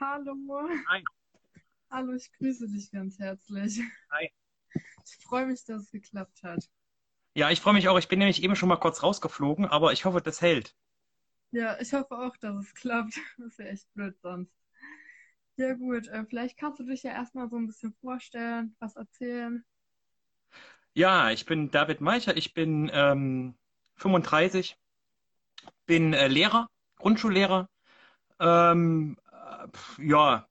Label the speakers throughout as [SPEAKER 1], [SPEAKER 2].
[SPEAKER 1] Hallo.
[SPEAKER 2] Hi.
[SPEAKER 1] Hallo, ich grüße dich ganz herzlich.
[SPEAKER 2] Hi.
[SPEAKER 1] Ich freue mich, dass es geklappt hat.
[SPEAKER 2] Ja, ich freue mich auch. Ich bin nämlich eben schon mal kurz rausgeflogen, aber ich hoffe, das hält.
[SPEAKER 1] Ja, ich hoffe auch, dass es klappt. Das ist ja echt blöd sonst. Ja, gut. Äh, vielleicht kannst du dich ja erstmal so ein bisschen vorstellen, was erzählen.
[SPEAKER 2] Ja, ich bin David Meicher, ich bin ähm, 35, bin äh, Lehrer, Grundschullehrer. Ähm, äh, ja,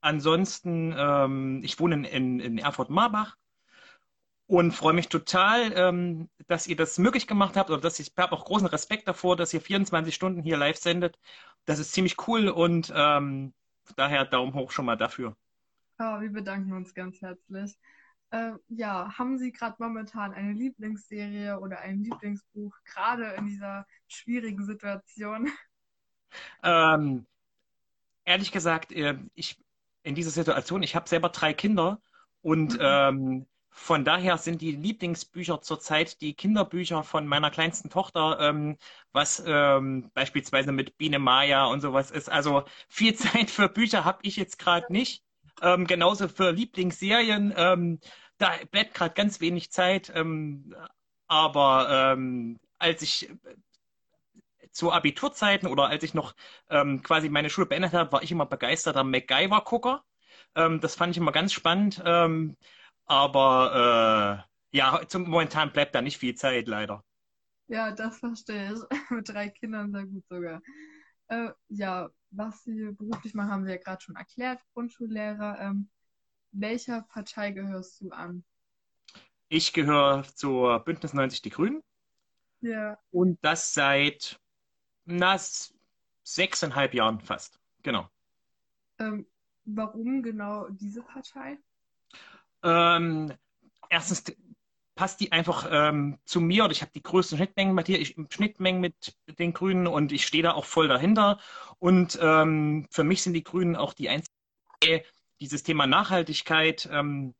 [SPEAKER 2] ansonsten, ähm, ich wohne in, in, in Erfurt-Marbach und freue mich total, ähm, dass ihr das möglich gemacht habt oder dass ich, ich habe auch großen Respekt davor, dass ihr 24 Stunden hier live sendet. Das ist ziemlich cool und ähm, daher Daumen hoch schon mal dafür.
[SPEAKER 1] Ah, wir bedanken uns ganz herzlich. Äh, ja, haben Sie gerade momentan eine Lieblingsserie oder ein Lieblingsbuch, gerade in dieser schwierigen Situation?
[SPEAKER 2] Ähm, ehrlich gesagt, äh, ich in dieser Situation, ich habe selber drei Kinder und
[SPEAKER 1] Mhm.
[SPEAKER 2] ähm, von daher sind die Lieblingsbücher zurzeit die Kinderbücher von meiner kleinsten Tochter, ähm, was ähm, beispielsweise mit Biene Maya und sowas ist. Also viel Zeit für Bücher habe ich jetzt gerade nicht. Ähm, genauso für Lieblingsserien, ähm, da bleibt gerade ganz wenig Zeit. Ähm, aber ähm, als ich zu Abiturzeiten oder als ich noch ähm, quasi meine Schule beendet habe, war ich immer begeisterter MacGyver-Gucker. Ähm, das fand ich immer ganz spannend. Ähm, aber äh, ja, zum momentan bleibt da nicht viel Zeit, leider.
[SPEAKER 1] Ja, das verstehe ich. Mit drei Kindern sehr gut sogar. Äh, ja, was Sie beruflich machen, haben wir ja gerade schon erklärt. Grundschullehrer. Ähm, welcher Partei gehörst du an?
[SPEAKER 2] Ich gehöre zur Bündnis 90 Die Grünen
[SPEAKER 1] Ja,
[SPEAKER 2] und das seit na, sechseinhalb Jahren fast. Genau.
[SPEAKER 1] ähm, warum genau diese Partei?
[SPEAKER 2] Ähm, erstens passt die einfach ähm, zu mir oder ich habe die größten Schnittmengen mit dir, ich, Schnittmengen mit den Grünen und ich stehe da auch voll dahinter. Und ähm, für mich sind die Grünen auch die einzige, die dieses Thema Nachhaltigkeit ähm,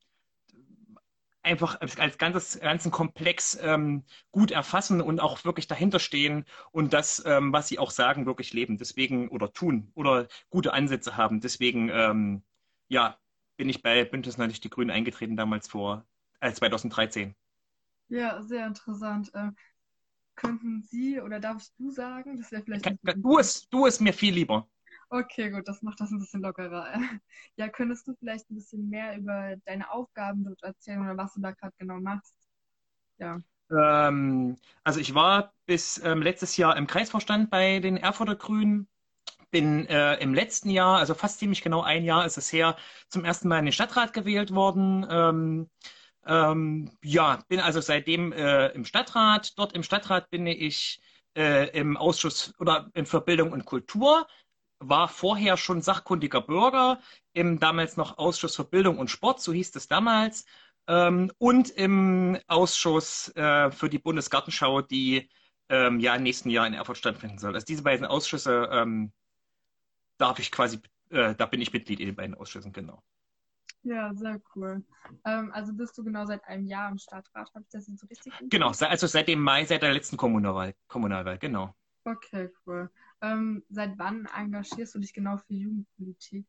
[SPEAKER 2] einfach als ganzes, ganzen Komplex ähm, gut erfassen und auch wirklich dahinter stehen und das, ähm, was sie auch sagen, wirklich leben. Deswegen oder tun oder gute Ansätze haben. Deswegen, ähm, ja, bin ich bei Bündnis 90 Die Grünen eingetreten damals vor äh, 2013.
[SPEAKER 1] Ja, sehr interessant. Ähm, könnten Sie oder darfst du sagen? Das wäre vielleicht
[SPEAKER 2] Ka-
[SPEAKER 1] ein
[SPEAKER 2] ka-
[SPEAKER 1] bisschen.
[SPEAKER 2] Du es, du es mir viel lieber.
[SPEAKER 1] Okay, gut, das macht das ein bisschen lockerer. Ja, könntest du vielleicht ein bisschen mehr über deine Aufgaben dort erzählen oder was du da gerade genau machst? Ja.
[SPEAKER 2] Ähm, also ich war bis ähm, letztes Jahr im Kreisvorstand bei den Erfurter Grünen. Bin äh, im letzten Jahr, also fast ziemlich genau ein Jahr ist es her, zum ersten Mal in den Stadtrat gewählt worden. Ähm, ähm, ja, bin also seitdem äh, im Stadtrat. Dort im Stadtrat bin ich äh, im Ausschuss oder in Verbildung und Kultur. War vorher schon sachkundiger Bürger im damals noch Ausschuss für Bildung und Sport, so hieß es damals, ähm, und im Ausschuss äh, für die Bundesgartenschau, die ähm, ja im nächsten Jahr in Erfurt stattfinden soll. Also diese beiden Ausschüsse ähm, darf ich quasi, äh, da bin ich Mitglied in den beiden Ausschüssen, genau.
[SPEAKER 1] Ja, sehr cool. Ähm, also bist du genau seit einem Jahr im Stadtrat, habe ich das jetzt so richtig
[SPEAKER 2] Genau, also seit dem Mai, seit der letzten Kommunalwahl, Kommunalwahl, genau.
[SPEAKER 1] Okay, cool. Ähm, seit wann engagierst du dich genau für Jugendpolitik?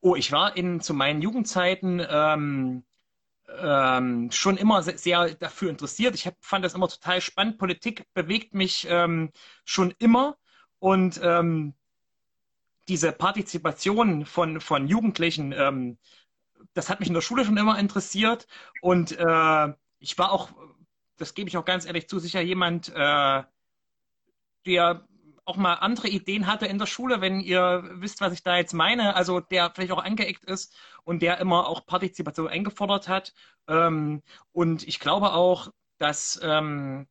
[SPEAKER 2] Oh, ich war in zu meinen Jugendzeiten ähm, ähm, schon immer se- sehr dafür interessiert. Ich hab, fand das immer total spannend. Politik bewegt mich ähm, schon immer und ähm, diese Partizipation von, von Jugendlichen, ähm, das hat mich in der Schule schon immer interessiert und äh, ich war auch, das gebe ich auch ganz ehrlich zu, sicher jemand, äh, der auch mal andere Ideen hatte in der Schule, wenn ihr wisst, was ich da jetzt meine, also der vielleicht auch angeeckt ist und der immer auch Partizipation eingefordert hat. Ähm, und ich glaube auch, dass ähm,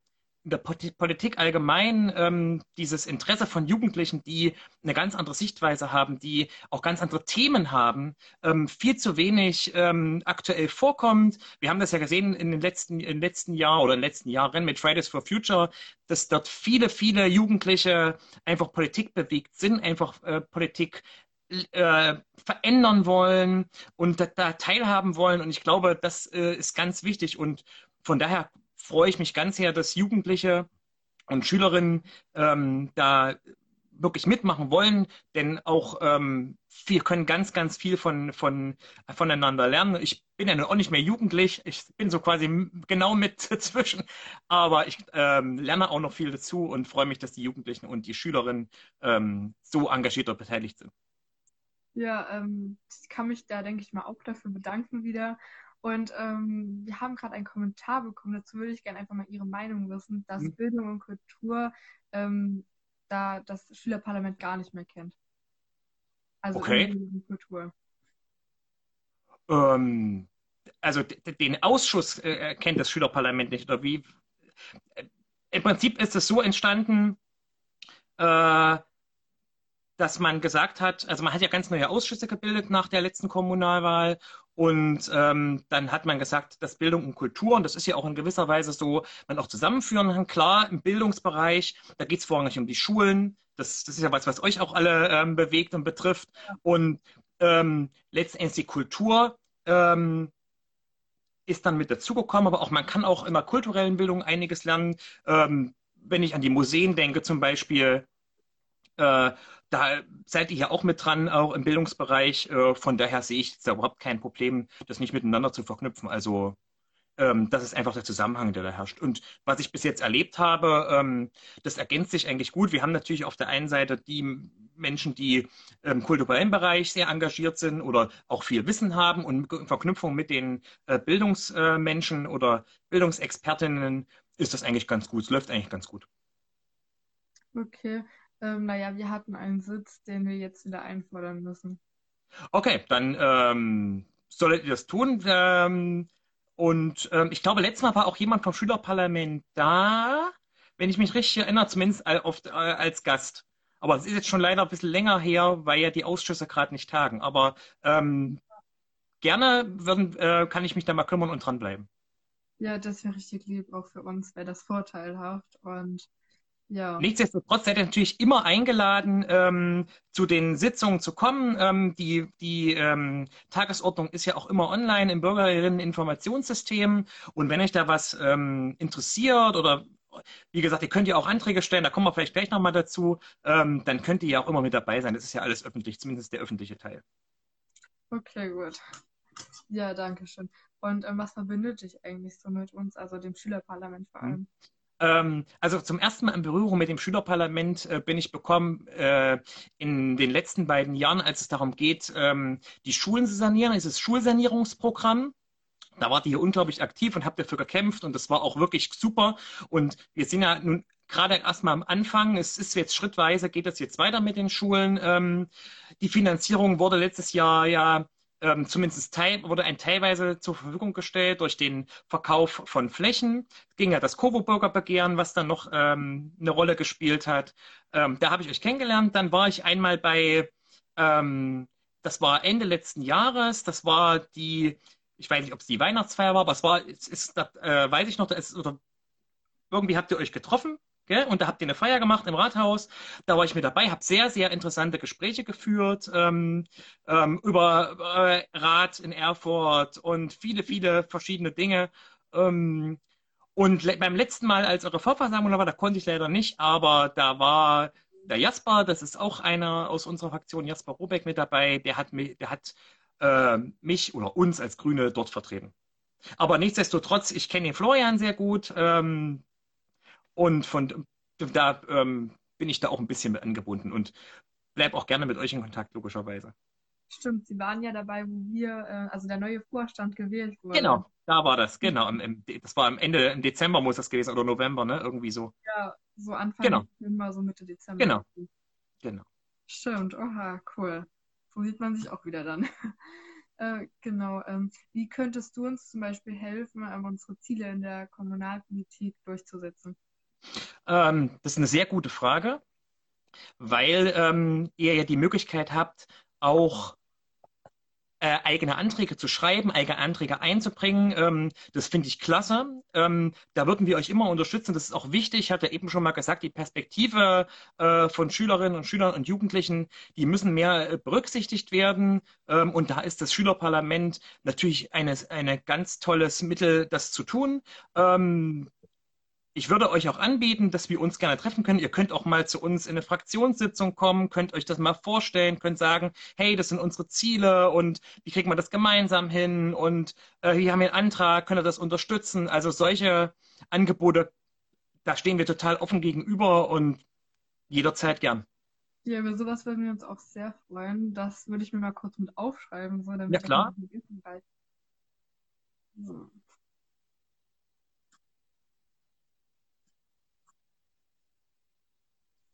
[SPEAKER 2] der Poli- Politik allgemein ähm, dieses Interesse von Jugendlichen, die eine ganz andere Sichtweise haben, die auch ganz andere Themen haben, ähm, viel zu wenig ähm, aktuell vorkommt. Wir haben das ja gesehen in den letzten, im letzten Jahr oder in den letzten Jahren mit Fridays for Future, dass dort viele, viele Jugendliche einfach Politik bewegt sind, einfach äh, Politik äh, verändern wollen und da, da teilhaben wollen. Und ich glaube, das äh, ist ganz wichtig. Und von daher freue ich mich ganz sehr, dass Jugendliche und Schülerinnen ähm, da wirklich mitmachen wollen, denn auch ähm, wir können ganz, ganz viel von, von, voneinander lernen. Ich bin ja auch nicht mehr jugendlich, ich bin so quasi genau mit dazwischen, aber ich ähm, lerne auch noch viel dazu und freue mich, dass die Jugendlichen und die Schülerinnen ähm, so engagiert und beteiligt sind.
[SPEAKER 1] Ja, ähm, ich kann mich da, denke ich mal, auch dafür bedanken wieder. Und ähm, wir haben gerade einen Kommentar bekommen. Dazu würde ich gerne einfach mal Ihre Meinung wissen, dass mhm. Bildung und Kultur ähm, da das Schülerparlament gar nicht mehr kennt.
[SPEAKER 2] Also okay. Kultur. Ähm, also den Ausschuss äh, kennt das Schülerparlament nicht, oder wie? Äh, Im Prinzip ist es so entstanden, äh, dass man gesagt hat, also man hat ja ganz neue Ausschüsse gebildet nach der letzten Kommunalwahl und ähm, dann hat man gesagt, dass Bildung und Kultur, und das ist ja auch in gewisser Weise so, man auch zusammenführen kann. Klar, im Bildungsbereich, da geht es vorrangig um die Schulen. Das, das ist ja was, was euch auch alle ähm, bewegt und betrifft. Und ähm, letztendlich die Kultur ähm, ist dann mit dazugekommen, aber auch man kann auch in der kulturellen Bildung einiges lernen. Ähm, wenn ich an die Museen denke zum Beispiel, äh, da seid ihr ja auch mit dran, auch im Bildungsbereich. Äh, von daher sehe ich da überhaupt kein Problem, das nicht miteinander zu verknüpfen. Also ähm, das ist einfach der Zusammenhang, der da herrscht. Und was ich bis jetzt erlebt habe, ähm, das ergänzt sich eigentlich gut. Wir haben natürlich auf der einen Seite die Menschen, die im kulturellen Bereich sehr engagiert sind oder auch viel Wissen haben und in Verknüpfung mit den äh, Bildungsmenschen oder Bildungsexpertinnen ist das eigentlich ganz gut. Es läuft eigentlich ganz gut.
[SPEAKER 1] Okay. Ähm, naja, wir hatten einen Sitz, den wir jetzt wieder einfordern müssen.
[SPEAKER 2] Okay, dann ähm, solltet ihr das tun. Ähm, und ähm, ich glaube, letztes Mal war auch jemand vom Schülerparlament da, wenn ich mich richtig erinnere, zumindest oft äh, als Gast. Aber es ist jetzt schon leider ein bisschen länger her, weil ja die Ausschüsse gerade nicht tagen. Aber ähm, gerne würden, äh, kann ich mich da mal kümmern und dranbleiben.
[SPEAKER 1] Ja, das wäre richtig lieb, auch für uns wäre das vorteilhaft. Und ja.
[SPEAKER 2] Nichtsdestotrotz seid ihr natürlich immer eingeladen, ähm, zu den Sitzungen zu kommen. Ähm, die die ähm, Tagesordnung ist ja auch immer online im Bürgerinneninformationssystem. Und wenn euch da was ähm, interessiert oder wie gesagt, ihr könnt ja auch Anträge stellen, da kommen wir vielleicht gleich nochmal dazu, ähm, dann könnt ihr ja auch immer mit dabei sein. Das ist ja alles öffentlich, zumindest der öffentliche Teil.
[SPEAKER 1] Okay, gut. Ja, danke schön. Und ähm, was verbindet dich eigentlich so mit uns, also dem Schülerparlament vor hm. allem?
[SPEAKER 2] Ähm, also zum ersten Mal in Berührung mit dem Schülerparlament äh, bin ich bekommen äh, in den letzten beiden Jahren, als es darum geht, ähm, die Schulen zu sanieren, dieses Schulsanierungsprogramm. Da wart ihr hier unglaublich aktiv und habt dafür gekämpft und das war auch wirklich super. Und wir sind ja nun gerade erstmal am Anfang. Es ist jetzt schrittweise, geht es jetzt weiter mit den Schulen. Ähm, die Finanzierung wurde letztes Jahr ja ähm, zumindest teil, wurde ein teilweise zur Verfügung gestellt durch den Verkauf von Flächen. Es ging ja das Coburger-Begehren, was dann noch ähm, eine Rolle gespielt hat. Ähm, da habe ich euch kennengelernt. Dann war ich einmal bei, ähm, das war Ende letzten Jahres, das war die, ich weiß nicht, ob es die Weihnachtsfeier war, aber es war, es ist, das, äh, weiß ich noch, ist, oder irgendwie habt ihr euch getroffen Gell? Und da habt ihr eine Feier gemacht im Rathaus. Da war ich mit dabei, habe sehr, sehr interessante Gespräche geführt ähm, ähm, über äh, Rat in Erfurt und viele, viele verschiedene Dinge. Ähm, und le beim letzten Mal, als eure Vorversammlung war, da konnte ich leider nicht, aber da war der Jasper, das ist auch einer aus unserer Fraktion, Jasper Robeck mit dabei, der hat, mich, der hat äh, mich oder uns als Grüne dort vertreten. Aber nichtsdestotrotz, ich kenne den Florian sehr gut. Ähm, und von da ähm, bin ich da auch ein bisschen mit angebunden und bleibe auch gerne mit euch in Kontakt, logischerweise.
[SPEAKER 1] Stimmt, Sie waren ja dabei, wo wir, äh, also der neue Vorstand gewählt wurde.
[SPEAKER 2] Genau, da war das, genau. Im, im, das war am Ende, im Dezember muss das gewesen oder November, ne? Irgendwie so.
[SPEAKER 1] Ja, so Anfang
[SPEAKER 2] genau.
[SPEAKER 1] Dezember, so Mitte Dezember.
[SPEAKER 2] Genau. Genau.
[SPEAKER 1] Stimmt, oha, cool. So sieht man sich auch wieder dann. äh, genau. Ähm, wie könntest du uns zum Beispiel helfen, unsere Ziele in der Kommunalpolitik durchzusetzen?
[SPEAKER 2] Ähm, das ist eine sehr gute Frage, weil ähm, ihr ja die Möglichkeit habt, auch äh, eigene Anträge zu schreiben, eigene Anträge einzubringen. Ähm, das finde ich klasse. Ähm, da würden wir euch immer unterstützen. Das ist auch wichtig. Ich hatte eben schon mal gesagt, die Perspektive äh, von Schülerinnen und Schülern und Jugendlichen, die müssen mehr äh, berücksichtigt werden. Ähm, und da ist das Schülerparlament natürlich ein eine ganz tolles Mittel, das zu tun. Ähm, ich würde euch auch anbieten, dass wir uns gerne treffen können. Ihr könnt auch mal zu uns in eine Fraktionssitzung kommen, könnt euch das mal vorstellen, könnt sagen, hey, das sind unsere Ziele und wie kriegen wir das gemeinsam hin und äh, hier haben wir einen Antrag, könnt ihr das unterstützen? Also solche Angebote, da stehen wir total offen gegenüber und jederzeit gern.
[SPEAKER 1] Ja, über sowas würden wir uns auch sehr freuen. Das würde ich mir mal kurz mit aufschreiben. So, damit
[SPEAKER 2] ja, klar.
[SPEAKER 1] So.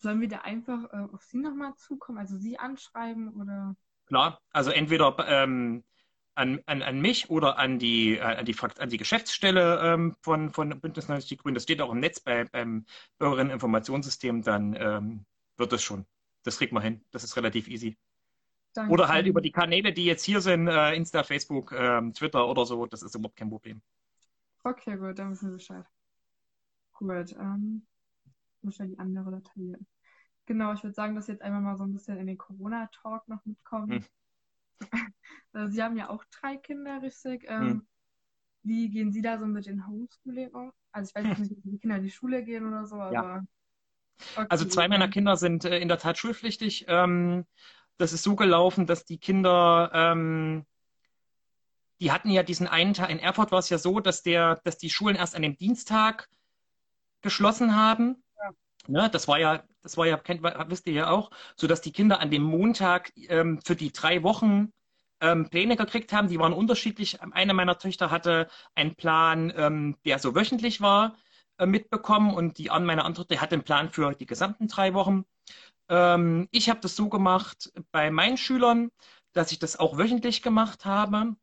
[SPEAKER 1] Sollen wir da einfach äh, auf Sie nochmal zukommen, also Sie anschreiben oder?
[SPEAKER 2] Klar, also entweder ähm, an, an, an mich oder an die, äh, an die, an die Geschäftsstelle ähm, von, von Bündnis 90 Die Grünen. Das steht auch im Netz bei, beim Bürgerinneninformationssystem, dann ähm, wird das schon. Das kriegt man hin. Das ist relativ easy. Danke. Oder halt über die Kanäle, die jetzt hier sind, äh, Insta, Facebook, äh, Twitter oder so, das ist überhaupt kein Problem.
[SPEAKER 1] Okay, gut, dann wissen wir Bescheid. Gut, ähm, muss ja die andere Datei Genau, ich würde sagen, dass jetzt einmal mal so ein bisschen in den Corona-Talk noch mitkommt. Hm. Sie haben ja auch drei Kinder, richtig? Ähm, hm. Wie gehen Sie da so mit den Homeschooling um? Also ich weiß nicht, wie die Kinder in die Schule gehen oder so, aber. Ja.
[SPEAKER 2] Okay. Also zwei meiner Kinder sind äh, in der Tat schulpflichtig. Ähm, das ist so gelaufen, dass die Kinder, ähm, die hatten ja diesen einen Tag, in Erfurt war es ja so, dass der, dass die Schulen erst an dem Dienstag geschlossen haben. Ne, das war ja, das war ja, kennt, wisst ihr ja auch, so dass die Kinder an dem Montag ähm, für die drei Wochen ähm, Pläne gekriegt haben. Die waren unterschiedlich. Eine meiner Töchter hatte einen Plan, ähm, der so wöchentlich war, äh, mitbekommen und die an meine andere hatte einen Plan für die gesamten drei Wochen. Ähm, ich habe das so gemacht bei meinen Schülern, dass ich das auch wöchentlich gemacht habe.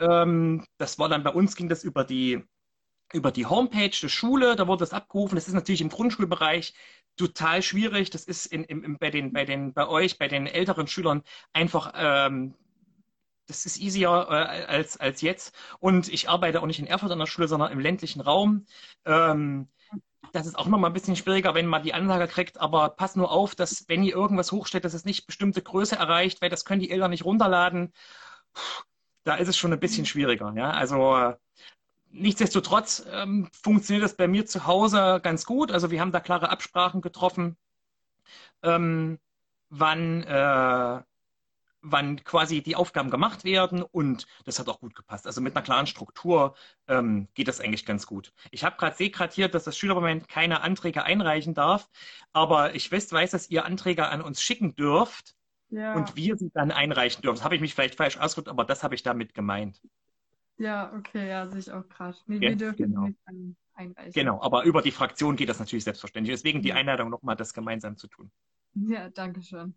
[SPEAKER 2] Ähm, das war dann bei uns ging das über die über die Homepage der Schule, da wurde das abgerufen. Das ist natürlich im Grundschulbereich total schwierig. Das ist in, in, bei, den, bei, den, bei euch, bei den älteren Schülern einfach, ähm, das ist easier äh, als, als jetzt. Und ich arbeite auch nicht in Erfurt an der Schule, sondern im ländlichen Raum. Ähm, das ist auch nochmal ein bisschen schwieriger, wenn man die Ansage kriegt, aber pass nur auf, dass wenn ihr irgendwas hochstellt, dass es nicht bestimmte Größe erreicht, weil das können die Eltern nicht runterladen. Da ist es schon ein bisschen schwieriger. Ja? Also nichtsdestotrotz ähm, funktioniert das bei mir zu Hause ganz gut. Also wir haben da klare Absprachen getroffen, ähm, wann, äh, wann quasi die Aufgaben gemacht werden und das hat auch gut gepasst. Also mit einer klaren Struktur ähm, geht das eigentlich ganz gut. Ich habe gerade sehe gerade hier, dass das Schülerparlament keine Anträge einreichen darf, aber ich weiß, weiß, dass ihr Anträge an uns schicken dürft ja. und wir sie dann einreichen dürfen. Das habe ich mich vielleicht falsch ausgedrückt, aber das habe ich damit gemeint.
[SPEAKER 1] Ja, okay, ja, sehe ich auch gerade. Nee, ja, wir dürfen
[SPEAKER 2] genau.
[SPEAKER 1] nicht einreichen.
[SPEAKER 2] Genau, aber über die Fraktion geht das natürlich selbstverständlich. Deswegen die Einladung nochmal, das gemeinsam zu tun.
[SPEAKER 1] Ja, danke schön.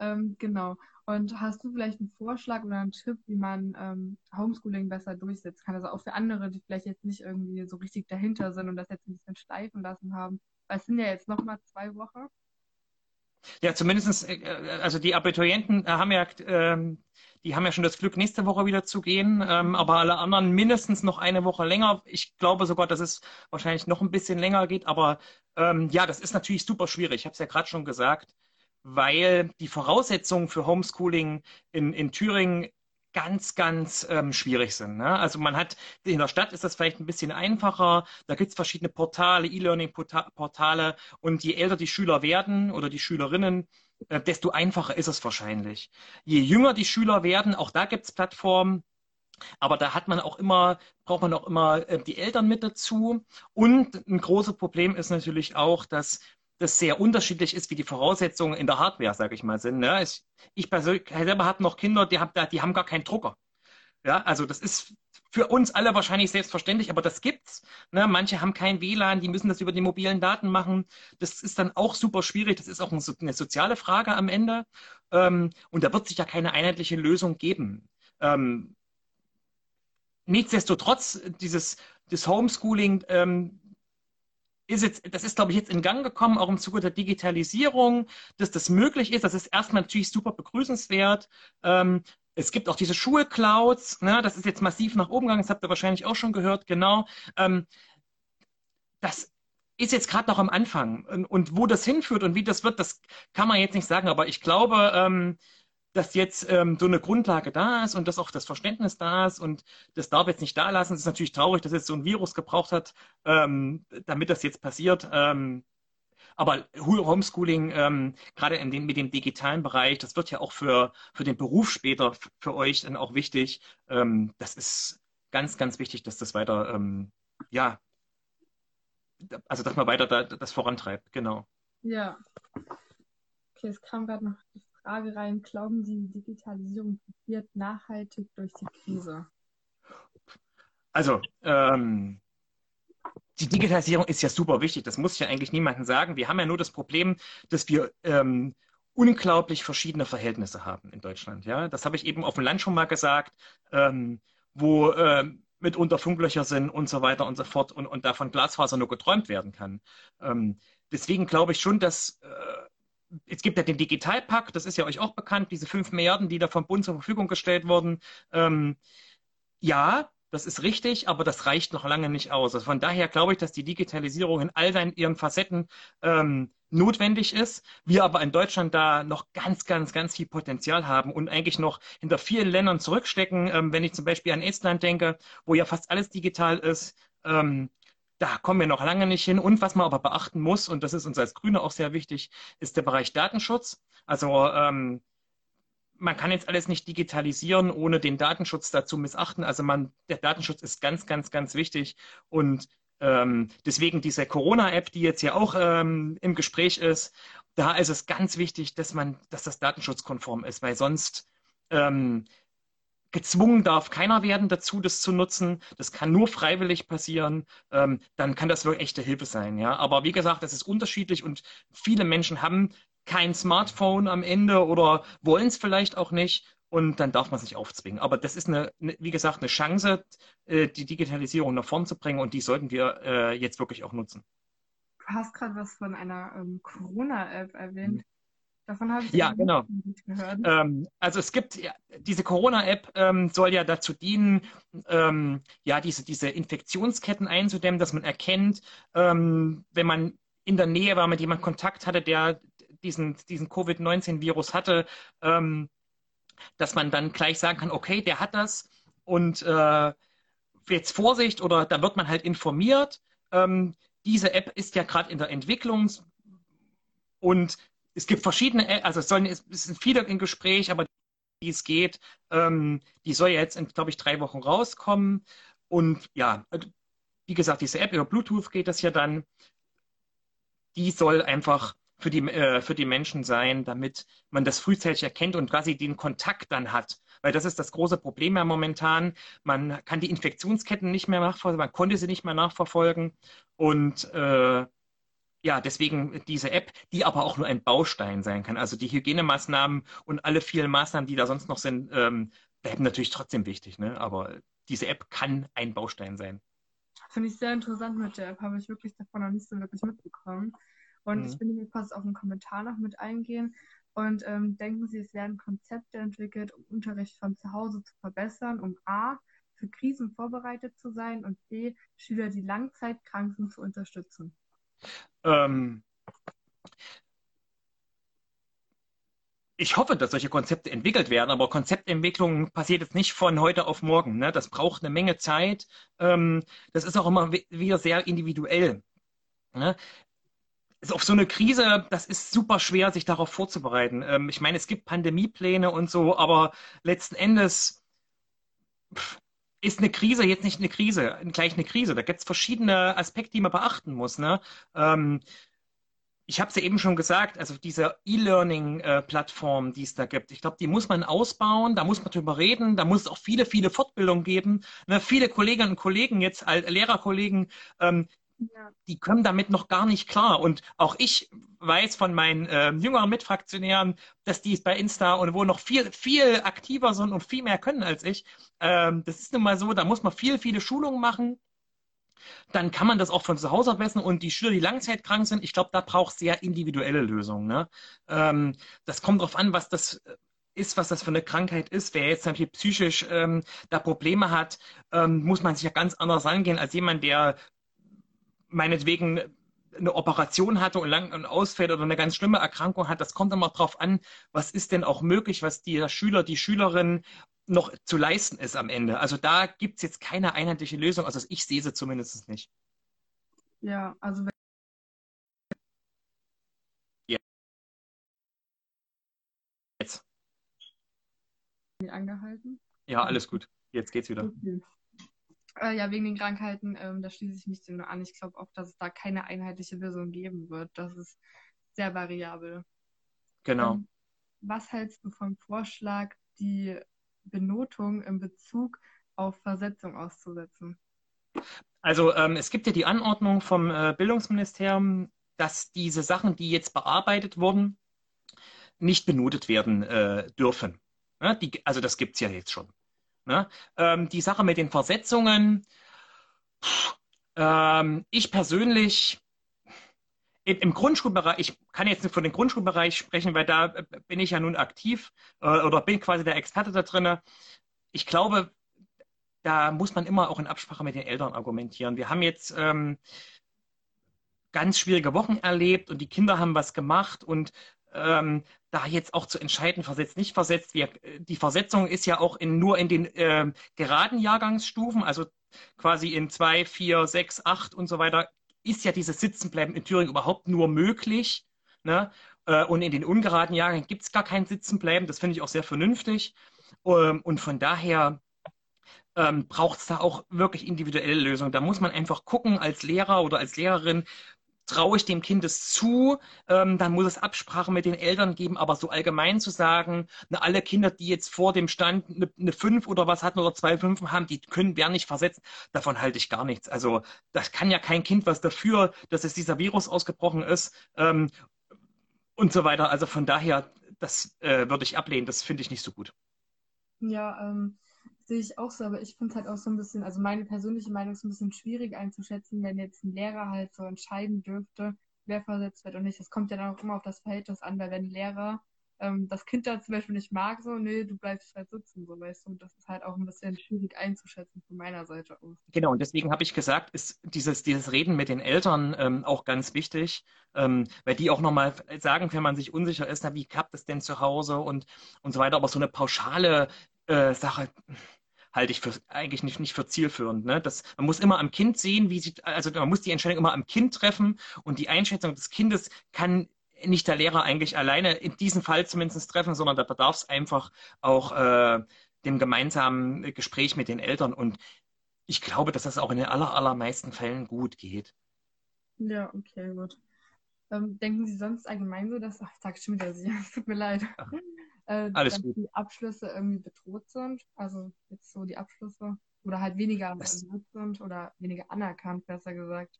[SPEAKER 1] Ähm, genau. Und hast du vielleicht einen Vorschlag oder einen Tipp, wie man ähm, Homeschooling besser durchsetzen kann? Also auch für andere, die vielleicht jetzt nicht irgendwie so richtig dahinter sind und das jetzt ein bisschen schleifen lassen haben. Weil es sind ja jetzt nochmal zwei Wochen.
[SPEAKER 2] Ja, zumindest, äh, also die Abiturienten haben ja ähm, die haben ja schon das Glück, nächste Woche wieder zu gehen, ähm, aber alle anderen mindestens noch eine Woche länger. Ich glaube sogar, dass es wahrscheinlich noch ein bisschen länger geht, aber ähm, ja, das ist natürlich super schwierig. Ich habe es ja gerade schon gesagt, weil die Voraussetzungen für Homeschooling in, in Thüringen ganz, ganz ähm, schwierig sind. Ne? Also man hat, in der Stadt ist das vielleicht ein bisschen einfacher, da gibt es verschiedene Portale, E-Learning-Portale und je älter die Schüler werden oder die Schülerinnen, äh, desto einfacher ist es wahrscheinlich. Je jünger die Schüler werden, auch da gibt es Plattformen, aber da hat man auch immer, braucht man auch immer äh, die Eltern mit dazu. Und ein großes Problem ist natürlich auch, dass das sehr unterschiedlich ist, wie die Voraussetzungen in der Hardware, sage ich mal, sind. Ne? Ich, ich persönlich selber habe noch Kinder, die haben, die haben gar keinen Drucker. Ja, also das ist für uns alle wahrscheinlich selbstverständlich, aber das gibt's. Ne? Manche haben kein WLAN, die müssen das über die mobilen Daten machen. Das ist dann auch super schwierig. Das ist auch eine soziale Frage am Ende. Ähm, und da wird sich ja keine einheitliche Lösung geben. Ähm, nichtsdestotrotz, dieses das Homeschooling ähm, ist jetzt, das ist, glaube ich, jetzt in Gang gekommen, auch im Zuge der Digitalisierung, dass das möglich ist. Das ist erstmal natürlich super begrüßenswert. Ähm, es gibt auch diese Schulclouds, ne? das ist jetzt massiv nach oben gegangen, das habt ihr wahrscheinlich auch schon gehört, genau. Ähm, das ist jetzt gerade noch am Anfang. Und, und, wo das hinführt und wie das wird, das kann man jetzt nicht sagen. Aber ich glaube, ähm, dass jetzt ähm, so eine Grundlage da ist und dass auch das Verständnis da ist und das darf jetzt nicht da lassen. Es ist natürlich traurig, dass jetzt so ein Virus gebraucht hat, ähm, damit das jetzt passiert. Ähm, aber Homeschooling, ähm, gerade in den, mit dem digitalen Bereich, das wird ja auch für, für den Beruf später für euch dann auch wichtig. Ähm, das ist ganz, ganz wichtig, dass das weiter, ähm, ja, also dass man weiter da, das vorantreibt, genau.
[SPEAKER 1] Ja. Okay, es kam gerade noch Frage rein, glauben Sie, die Digitalisierung wird nachhaltig durch die Krise?
[SPEAKER 2] Also, ähm, die Digitalisierung ist ja super wichtig, das muss ich ja eigentlich niemandem sagen. Wir haben ja nur das Problem, dass wir ähm, unglaublich verschiedene Verhältnisse haben in Deutschland. Ja, das habe ich eben auf dem Land schon mal gesagt, ähm, wo ähm, mitunter Funklöcher sind und so weiter und so fort und, und davon Glasfaser nur geträumt werden kann. Ähm, deswegen glaube ich schon, dass äh, es gibt ja den Digitalpakt, das ist ja euch auch bekannt, diese fünf Milliarden, die da vom Bund zur Verfügung gestellt wurden. Ähm, ja, das ist richtig, aber das reicht noch lange nicht aus. Also von daher glaube ich, dass die Digitalisierung in all seinen, ihren Facetten ähm, notwendig ist. Wir aber in Deutschland da noch ganz, ganz, ganz viel Potenzial haben und eigentlich noch hinter vielen Ländern zurückstecken. Ähm, wenn ich zum Beispiel an Estland denke, wo ja fast alles digital ist, ähm, da kommen wir noch lange nicht hin. Und was man aber beachten muss, und das ist uns als Grüne auch sehr wichtig, ist der Bereich Datenschutz. Also ähm, man kann jetzt alles nicht digitalisieren, ohne den Datenschutz dazu missachten. Also man, der Datenschutz ist ganz, ganz, ganz wichtig. Und ähm, deswegen diese Corona-App, die jetzt ja auch ähm, im Gespräch ist, da ist es ganz wichtig, dass man, dass das datenschutzkonform ist, weil sonst ähm, gezwungen darf keiner werden dazu, das zu nutzen. Das kann nur freiwillig passieren. Ähm, dann kann das wirklich echte Hilfe sein. Ja, aber wie gesagt, das ist unterschiedlich und viele Menschen haben kein Smartphone am Ende oder wollen es vielleicht auch nicht. Und dann darf man sich aufzwingen. Aber das ist eine, eine wie gesagt, eine Chance, äh, die Digitalisierung nach vorn zu bringen und die sollten wir äh, jetzt wirklich auch nutzen.
[SPEAKER 1] Du hast gerade was von einer ähm, Corona-App erwähnt. Mhm.
[SPEAKER 2] Davon habe ich ja, genau. nicht gehört. Ähm, also es gibt ja, diese Corona-App ähm, soll ja dazu dienen, ähm, ja diese, diese Infektionsketten einzudämmen, dass man erkennt, ähm, wenn man in der Nähe war, mit jemandem Kontakt hatte, der diesen, diesen Covid-19-Virus hatte, ähm, dass man dann gleich sagen kann, okay, der hat das und äh, jetzt Vorsicht oder da wird man halt informiert. Ähm, diese App ist ja gerade in der Entwicklung und es gibt verschiedene, also es, sollen, es sind viele im Gespräch, aber die es geht, ähm, die soll jetzt in, glaube ich, drei Wochen rauskommen. Und ja, wie gesagt, diese App über Bluetooth geht das ja dann. Die soll einfach für die, äh, für die Menschen sein, damit man das frühzeitig erkennt und quasi den Kontakt dann hat. Weil das ist das große Problem ja momentan. Man kann die Infektionsketten nicht mehr nachverfolgen, man konnte sie nicht mehr nachverfolgen. Und äh, ja, deswegen diese App, die aber auch nur ein Baustein sein kann. Also die Hygienemaßnahmen und alle vielen Maßnahmen, die da sonst noch sind, ähm, bleiben natürlich trotzdem wichtig. Ne? Aber diese App kann ein Baustein sein.
[SPEAKER 1] Finde ich sehr interessant mit der App, habe ich wirklich davon noch nicht so wirklich mitbekommen. Und mhm. ich will hier kurz auf einen Kommentar noch mit eingehen. Und ähm, denken Sie, es werden Konzepte entwickelt, um Unterricht von zu Hause zu verbessern, um A, für Krisen vorbereitet zu sein und B, Schüler, die langzeitkrank sind, zu unterstützen? Ähm,
[SPEAKER 2] ich hoffe, dass solche Konzepte entwickelt werden, aber Konzeptentwicklung passiert jetzt nicht von heute auf morgen. Ne? Das braucht eine Menge Zeit. Ähm, das ist auch immer wieder sehr individuell. Ne? auf so eine Krise, das ist super schwer, sich darauf vorzubereiten. Ähm, ich meine, es gibt Pandemiepläne und so, aber letzten Endes ist eine Krise jetzt nicht eine Krise, gleich eine Krise. Da gibt es verschiedene Aspekte, die man beachten muss. Ne? Ähm, ich habe es ja eben schon gesagt, also diese E-Learning-Plattform, die es da gibt, ich glaube, die muss man ausbauen, da muss man drüber reden, da muss es auch viele, viele Fortbildungen geben. Ne? Viele Kolleginnen und Kollegen, jetzt Lehrerkollegen, ähm, die kommen damit noch gar nicht klar. Und auch ich weiß von meinen äh, jüngeren Mitfraktionären, dass die bei Insta und wo noch viel, viel aktiver sind und viel mehr können als ich. Ähm, das ist nun mal so, da muss man viel, viele Schulungen machen. Dann kann man das auch von zu Hause messen und die Schüler, die langzeitkrank sind, ich glaube, da braucht es sehr individuelle Lösungen. Ne? Ähm, das kommt darauf an, was das ist, was das für eine Krankheit ist. Wer jetzt Beispiel psychisch ähm, da Probleme hat, ähm, muss man sich ja ganz anders angehen als jemand, der meinetwegen eine Operation hatte und lang und ausfällt oder eine ganz schlimme Erkrankung hat, das kommt immer darauf an, was ist denn auch möglich, was die Schüler, die Schülerin noch zu leisten ist am Ende. Also da gibt es jetzt keine einheitliche Lösung, also ich sehe sie zumindest nicht.
[SPEAKER 1] Ja, also
[SPEAKER 2] Jetzt.
[SPEAKER 1] angehalten.
[SPEAKER 2] Ja, alles gut. Jetzt geht's wieder.
[SPEAKER 1] Okay. Äh, ja, wegen den Krankheiten, ähm, da schließe ich mich dem nur an. Ich glaube auch, dass es da keine einheitliche Lösung geben wird. Das ist sehr variabel.
[SPEAKER 2] Genau.
[SPEAKER 1] Ähm, was hältst du vom Vorschlag, die Benotung in Bezug auf Versetzung auszusetzen?
[SPEAKER 2] Also ähm, es gibt ja die Anordnung vom äh, Bildungsministerium, dass diese Sachen, die jetzt bearbeitet wurden, nicht benotet werden äh, dürfen. Ja, die, also das gibt es ja jetzt schon. Ne? Ähm, die Sache mit den Versetzungen, ähm, ich persönlich im Grundschulbereich, ich kann jetzt nicht von dem Grundschulbereich sprechen, weil da äh, bin ich ja nun aktiv äh, oder bin quasi der Experte da drin. Ich glaube, da muss man immer auch in Absprache mit den Eltern argumentieren. Wir haben jetzt ähm, ganz schwierige Wochen erlebt und die Kinder haben was gemacht und ähm, da jetzt auch zu entscheiden, versetzt, nicht versetzt. Wir, die Versetzung ist ja auch in, nur in den äh, geraden Jahrgangsstufen, also quasi in zwei, vier, sechs, acht und so weiter, ist ja dieses Sitzenbleiben in Thüringen überhaupt nur möglich. Ne? Äh, und in den ungeraden Jahrgängen gibt es gar kein Sitzenbleiben. Das finde ich auch sehr vernünftig. Ähm, und von daher ähm, braucht es da auch wirklich individuelle Lösungen. Da muss man einfach gucken als Lehrer oder als Lehrerin, traue ich dem Kind es zu, ähm, dann muss es Absprachen mit den Eltern geben, aber so allgemein zu sagen, na, alle Kinder, die jetzt vor dem Stand eine, eine 5 oder was hatten oder zwei Fünfen haben, die können, werden nicht versetzt, davon halte ich gar nichts. Also das kann ja kein Kind was dafür, dass es dieser Virus ausgebrochen ist ähm, und so weiter. Also von daher, das äh, würde ich ablehnen, das finde ich nicht so gut.
[SPEAKER 1] Ja, ähm, sehe ich auch so, aber ich finde es halt auch so ein bisschen, also meine persönliche Meinung ist ein bisschen schwierig einzuschätzen, wenn jetzt ein Lehrer halt so entscheiden dürfte, wer versetzt wird und nicht. Das kommt ja dann auch immer auf das Verhältnis an, weil wenn ein Lehrer ähm, das Kind da zum Beispiel nicht mag, so, nee, du bleibst halt sitzen, so weißt du. Und das ist halt auch ein bisschen schwierig einzuschätzen von meiner Seite aus.
[SPEAKER 2] Genau, und deswegen habe ich gesagt, ist dieses, dieses Reden mit den Eltern ähm, auch ganz wichtig, ähm, weil die auch nochmal sagen, wenn man sich unsicher ist, na, wie klappt es denn zu Hause und, und so weiter. Aber so eine pauschale äh, Sache halte ich für, eigentlich nicht, nicht für zielführend. Ne? Das, man muss immer am Kind sehen, wie sie, also man muss die Entscheidung immer am Kind treffen und die Einschätzung des Kindes kann nicht der Lehrer eigentlich alleine in diesem Fall zumindest treffen, sondern da bedarf es einfach auch äh, dem gemeinsamen Gespräch mit den Eltern. Und ich glaube, dass das auch in den aller, allermeisten Fällen gut geht.
[SPEAKER 1] Ja, okay, gut. Ähm, denken Sie sonst allgemein so, dass, ach, sage schon wieder Sie, es tut mir leid. Ach äh,
[SPEAKER 2] Alles
[SPEAKER 1] dass
[SPEAKER 2] gut.
[SPEAKER 1] die Abschlüsse irgendwie bedroht sind. Also jetzt so die Abschlüsse oder halt weniger
[SPEAKER 2] Das-
[SPEAKER 1] bedroht sind oder weniger anerkannt, besser gesagt.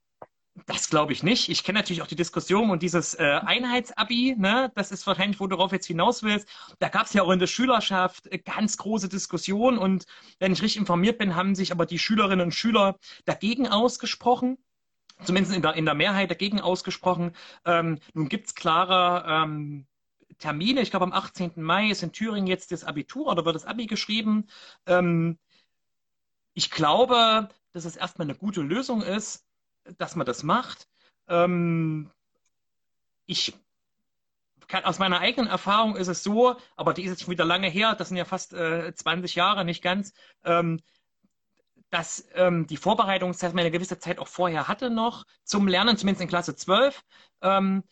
[SPEAKER 2] Das glaube ich nicht. Ich kenne natürlich auch die Diskussion und dieses äh, Einheitsabi, ne, das ist wahrscheinlich, wo du darauf jetzt hinaus willst. Da gab es ja auch in der Schülerschaft äh, ganz große Diskussionen und wenn ich richtig informiert bin, haben sich aber die Schülerinnen und Schüler dagegen ausgesprochen. Zumindest in der, in der Mehrheit dagegen ausgesprochen. Ähm, nun gibt es klare ähm, Termine. Ich glaube, am 18. Mai ist in Thüringen jetzt das Abitur oder wird das Abi geschrieben. Ähm, ich glaube, dass es erstmal eine gute Lösung ist, dass man das macht. Ähm, ich kann, aus meiner eigenen Erfahrung ist es so, aber die ist jetzt schon wieder lange her, das sind ja fast äh, 20 Jahre, nicht ganz, ähm, dass ähm, die Vorbereitungszeit eine gewisse Zeit auch vorher hatte noch zum Lernen, zumindest in Klasse 12. Ähm,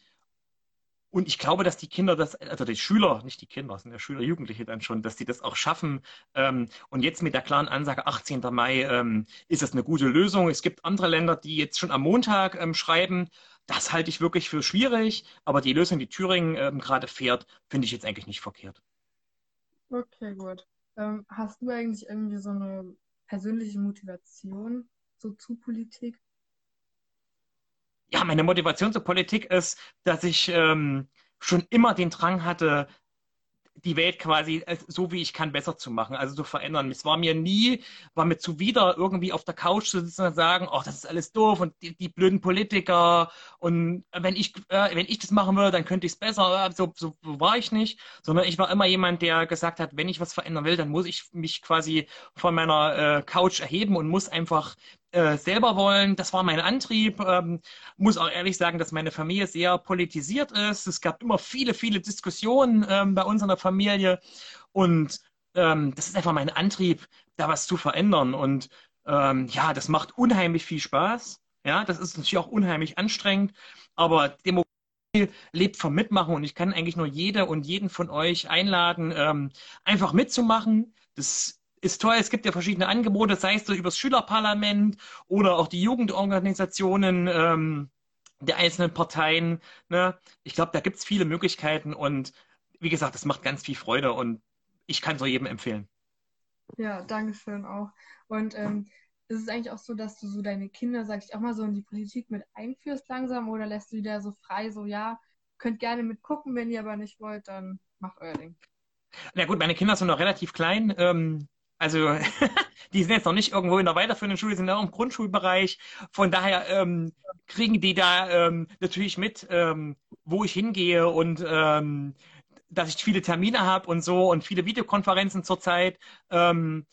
[SPEAKER 2] und ich glaube, dass die Kinder das, also die Schüler, nicht die Kinder, das sind ja Schüler, Jugendliche dann schon, dass die das auch schaffen. Ähm, und jetzt mit der klaren Ansage 18. Mai ähm, ist es eine gute Lösung. Es gibt andere Länder, die jetzt schon am Montag ähm, schreiben. Das halte ich wirklich für schwierig. Aber die Lösung, die Thüringen gerade fährt, finde ich jetzt eigentlich nicht verkehrt.
[SPEAKER 1] Okay, gut. Hast du eigentlich irgendwie so eine persönliche Motivation so zu Politik?
[SPEAKER 2] Ja, meine Motivation zur Politik ist, dass ich ähm, schon immer den Drang hatte, die Welt quasi äh, so wie ich kann besser zu machen, also zu verändern. Es war mir nie, war mir zuwider, irgendwie auf der Couch zu sitzen und sagen, oh, das ist alles doof und die, die blöden Politiker und wenn ich, äh, wenn ich das machen würde, dann könnte ich es besser. Äh, So, so war ich nicht, sondern ich war immer jemand, der gesagt hat, wenn ich was verändern will, dann muss ich mich quasi von meiner äh, Couch erheben und muss einfach äh, selber wollen. Das war mein Antrieb. Ähm, muss auch ehrlich sagen, dass meine Familie sehr politisiert ist. Es gab immer viele, viele Diskussionen ähm, bei uns in der Familie. Und ähm, das ist einfach mein Antrieb, da was zu verändern. Und ähm, ja, das macht unheimlich viel Spaß. Ja, das ist natürlich auch unheimlich anstrengend. Aber Demokratie lebt vom Mitmachen und ich kann eigentlich nur jede und jeden von euch einladen, ähm, einfach mitzumachen. Das ist toll. Es gibt ja verschiedene Angebote, sei es so übers Schülerparlament oder auch die Jugendorganisationen ähm, der einzelnen Parteien. Ne? Ich glaube, da gibt es viele Möglichkeiten und wie gesagt, das macht ganz viel Freude und ich kann es jedem empfehlen.
[SPEAKER 1] Ja, danke schön auch. Und ähm, ist es eigentlich auch so, dass du so deine Kinder, sag ich auch mal, so in die Politik mit einführst langsam oder lässt du die da so frei, so ja, könnt gerne mitgucken, wenn ihr aber nicht wollt, dann macht euer Ding.
[SPEAKER 2] Na gut, meine Kinder sind noch relativ klein. Ähm, also die sind jetzt noch nicht irgendwo in der weiterführenden Schule, sind auch im Grundschulbereich. Von daher ähm, kriegen die da ähm, natürlich mit, ähm, wo ich hingehe und ähm, dass ich viele Termine habe und so und viele Videokonferenzen zurzeit. Ähm,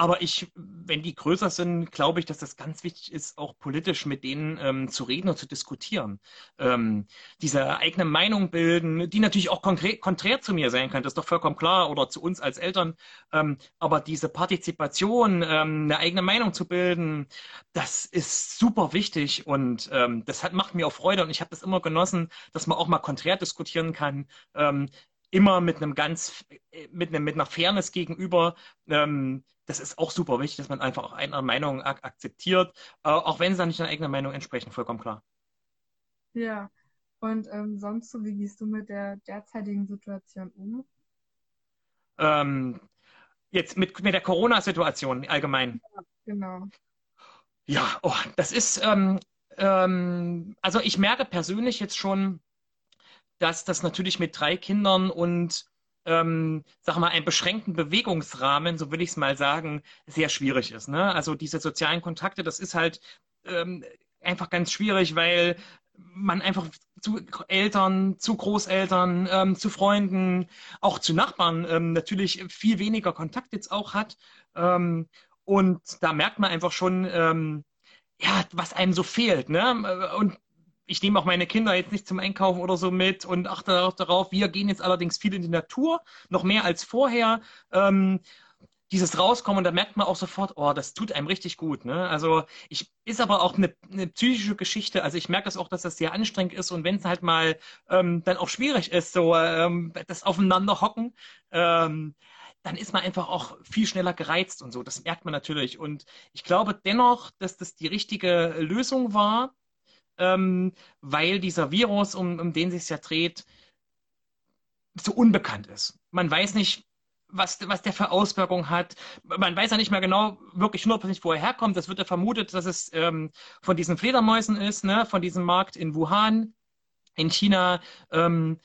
[SPEAKER 2] aber ich, wenn die größer sind, glaube ich, dass das ganz wichtig ist, auch politisch mit denen ähm, zu reden und zu diskutieren. Ähm, diese eigene Meinung bilden, die natürlich auch konkret, konträr zu mir sein kann, das ist doch vollkommen klar, oder zu uns als Eltern. Ähm, aber diese Partizipation, ähm, eine eigene Meinung zu bilden, das ist super wichtig und ähm, das hat, macht mir auch Freude und ich habe das immer genossen, dass man auch mal konträr diskutieren kann ähm, immer mit einem ganz, mit einem, mit einer Fairness gegenüber. Ähm, das ist auch super wichtig, dass man einfach auch eine Meinung ak akzeptiert, äh, auch wenn sie dann nicht einer eigenen Meinung entsprechen, vollkommen klar.
[SPEAKER 1] Ja, und ähm, sonst so, wie gehst du mit der derzeitigen Situation um?
[SPEAKER 2] Ähm, jetzt mit, mit der Corona-Situation allgemein.
[SPEAKER 1] Ja, genau.
[SPEAKER 2] Ja, oh, das ist, ähm, ähm, also ich merke persönlich jetzt schon, dass das natürlich mit drei Kindern und ähm, sag mal, einem beschränkten Bewegungsrahmen, so will ich es mal sagen, sehr schwierig ist. Ne? Also diese sozialen Kontakte, das ist halt ähm, einfach ganz schwierig, weil man einfach zu Eltern, zu Großeltern, ähm, zu Freunden, auch zu Nachbarn ähm, natürlich viel weniger Kontakt jetzt auch hat. Ähm, und da merkt man einfach schon, ähm, ja, was einem so fehlt. Ne? Und ich nehme auch meine Kinder jetzt nicht zum Einkaufen oder so mit und achte darauf. Wir gehen jetzt allerdings viel in die Natur, noch mehr als vorher. Ähm, dieses Rauskommen, da merkt man auch sofort, oh, das tut einem richtig gut. Ne? Also ich ist aber auch eine, eine psychische Geschichte. Also ich merke das auch, dass das sehr anstrengend ist und wenn es halt mal ähm, dann auch schwierig ist, so ähm, das Aufeinander hocken, ähm, dann ist man einfach auch viel schneller gereizt und so. Das merkt man natürlich. Und ich glaube dennoch, dass das die richtige Lösung war ähm, weil dieser Virus, um, um den sich ja dreht, so unbekannt ist. Man weiß nicht, was, was der für Auswirkungen hat. Man weiß ja nicht mehr genau, wirklich hundertprozentig, wo er herkommt. Das wird ja vermutet, dass es ähm, von diesen Fledermäusen ist, ne? von diesem Markt in Wuhan, in China. Ähm,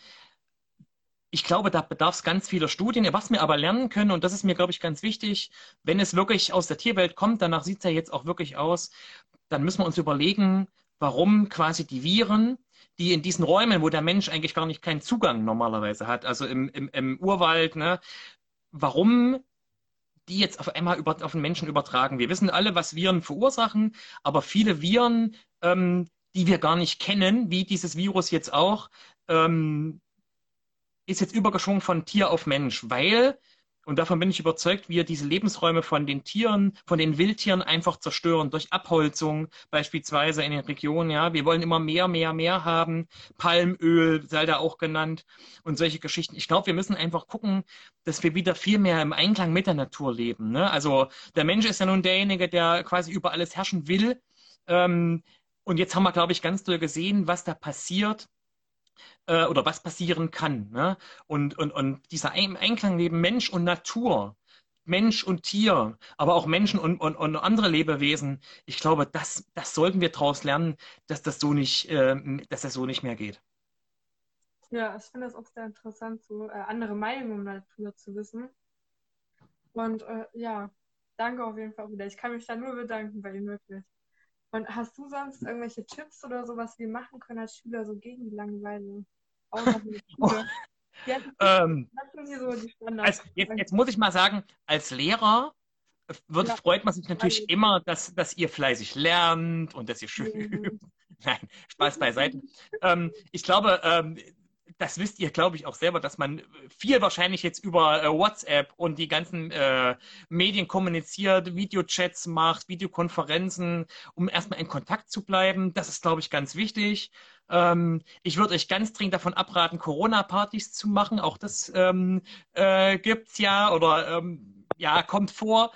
[SPEAKER 2] ich glaube, da bedarf es ganz vieler Studien. Was wir aber lernen können, und das ist mir, glaube ich, ganz wichtig, wenn es wirklich aus der Tierwelt kommt, danach sieht es ja jetzt auch wirklich aus, dann müssen wir uns überlegen, warum quasi die Viren, die in diesen Räumen, wo der Mensch eigentlich gar nicht keinen Zugang normalerweise hat, also im, im, im Urwald, ne, warum die jetzt auf einmal über, auf den Menschen übertragen. Wir wissen alle, was Viren verursachen, aber viele Viren, ähm, die wir gar nicht kennen, wie dieses Virus jetzt auch, ähm, ist jetzt übergeschwungen von Tier auf Mensch, weil und davon bin ich überzeugt, wir diese Lebensräume von den Tieren, von den Wildtieren einfach zerstören durch Abholzung, beispielsweise in den Regionen. Ja, wir wollen immer mehr, mehr, mehr haben. Palmöl sei da auch genannt und solche Geschichten. Ich glaube, wir müssen einfach gucken, dass wir wieder viel mehr im Einklang mit der Natur leben. Ne? Also der Mensch ist ja nun derjenige, der quasi über alles herrschen will. Ähm, und jetzt haben wir, glaube ich, ganz doll gesehen, was da passiert, äh, oder was passieren kann. Ne? Und, und, und dieser Einklang neben Mensch und Natur, Mensch und Tier, aber auch Menschen und, und, und andere Lebewesen, ich glaube, das, das sollten wir daraus lernen, dass das so nicht, äh, dass das so nicht mehr geht.
[SPEAKER 1] Ja, ich finde es auch sehr interessant, so äh, andere Meinungen um Natur zu wissen. Und äh, ja, danke auf jeden Fall wieder. Ich kann mich da nur bedanken bei Ihnen wirklich. Und hast du sonst irgendwelche Tipps oder so, was wir machen können als Schüler so gegen die Langeweile?
[SPEAKER 2] ähm, so als, jetzt, jetzt, muss ich mal sagen, als Lehrer wird, ja. freut man sich natürlich also, immer, dass, dass ihr fleißig lernt und dass ihr schön übt. Nein, Spaß beiseite. ähm, ich glaube, ähm, das wisst ihr, glaube ich, auch selber, dass man viel wahrscheinlich jetzt über äh, WhatsApp und die ganzen äh, Medien kommuniziert, Videochats macht, Videokonferenzen, um erstmal in Kontakt zu bleiben. Das ist, glaube ich, ganz wichtig. Ähm, ich würde euch ganz dringend davon abraten, Corona-Partys zu machen. Auch das ähm, äh, gibt's ja oder ähm, ja, kommt vor.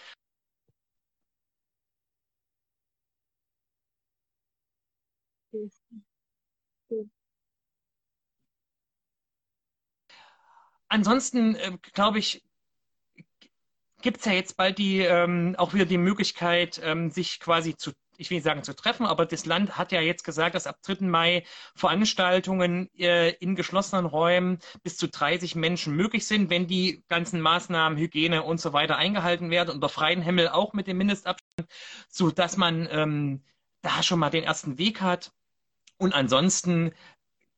[SPEAKER 2] Ansonsten äh, glaube ich, gibt es ja jetzt bald die ähm, auch wieder die Möglichkeit, ähm, sich quasi zu, ich will nicht sagen zu treffen, aber das Land hat ja jetzt gesagt, dass ab 3. Mai Veranstaltungen äh, in geschlossenen Räumen bis zu 30 Menschen möglich sind, wenn die ganzen Maßnahmen, Hygiene und so weiter eingehalten werden, unter freiem Himmel auch mit dem Mindestabstand, so dass man ähm, da schon mal den ersten Weg hat. Und ansonsten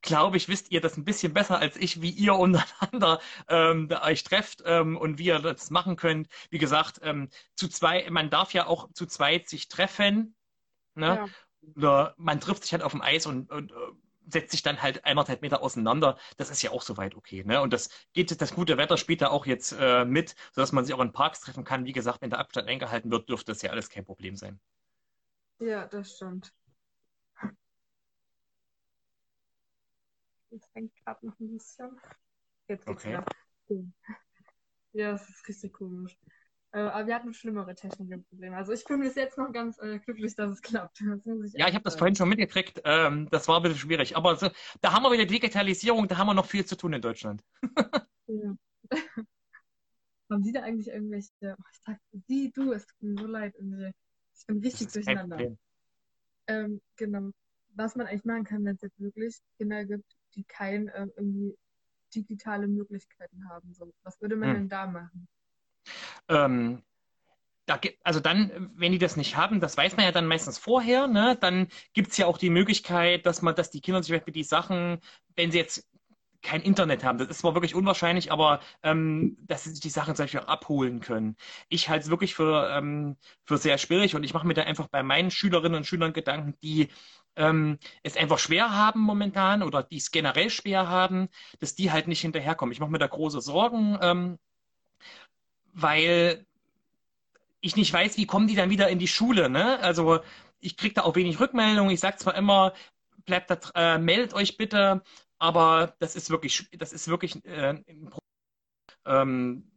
[SPEAKER 2] glaube ich, wisst ihr das ein bisschen besser als ich, wie ihr untereinander ähm, euch trefft ähm, und wie ihr das machen könnt. Wie gesagt, ähm, zu zwei, man darf ja auch zu zweit sich treffen. Ne? Ja. Oder man trifft sich halt auf dem Eis und, und äh, setzt sich dann halt eineinhalb Meter auseinander. Das ist ja auch soweit okay. Ne? Und das geht, das gute Wetter spielt da auch jetzt äh, mit, sodass man sich auch in Parks treffen kann. Wie gesagt, wenn der Abstand eingehalten wird, dürfte das ja alles kein Problem sein.
[SPEAKER 1] Ja, das stimmt. Es hängt gerade noch ein bisschen. Jetzt geht's okay. wieder. Ja, das ist richtig komisch. Äh, aber wir hatten schlimmere technische Probleme. Also ich bin bis jetzt noch ganz äh, glücklich, dass es klappt.
[SPEAKER 2] Ich ja, ich habe das vorhin schon mitgekriegt. Ähm, das war ein bisschen schwierig. Aber so, da haben wir wieder Digitalisierung, da haben wir noch viel zu tun in Deutschland. ja.
[SPEAKER 1] haben Sie da eigentlich irgendwelche, oh, ich sag Sie, du, es tut mir so leid, ich bin richtig durcheinander. Ähm, genau. Was man eigentlich machen kann, wenn es jetzt wirklich Kinder gibt, die kein äh, irgendwie digitale Möglichkeiten haben. So, was würde man hm. denn da machen?
[SPEAKER 2] Ähm, da, also dann, wenn die das nicht haben, das weiß man ja dann meistens vorher, ne? dann gibt es ja auch die Möglichkeit, dass man, dass die Kinder sich die Sachen, wenn sie jetzt kein Internet haben. Das ist zwar wirklich unwahrscheinlich, aber ähm, dass sie sich die Sachen zum Beispiel abholen können. Ich halte es wirklich für, ähm, für sehr schwierig und ich mache mir da einfach bei meinen Schülerinnen und Schülern Gedanken, die ähm, es einfach schwer haben momentan oder die es generell schwer haben, dass die halt nicht hinterherkommen. Ich mache mir da große Sorgen, ähm, weil ich nicht weiß, wie kommen die dann wieder in die Schule. Ne? Also ich kriege da auch wenig Rückmeldungen. Ich sage zwar immer, bleibt da, äh, meldet euch bitte, aber das ist wirklich, das ist wirklich äh, ein Problem. Ähm,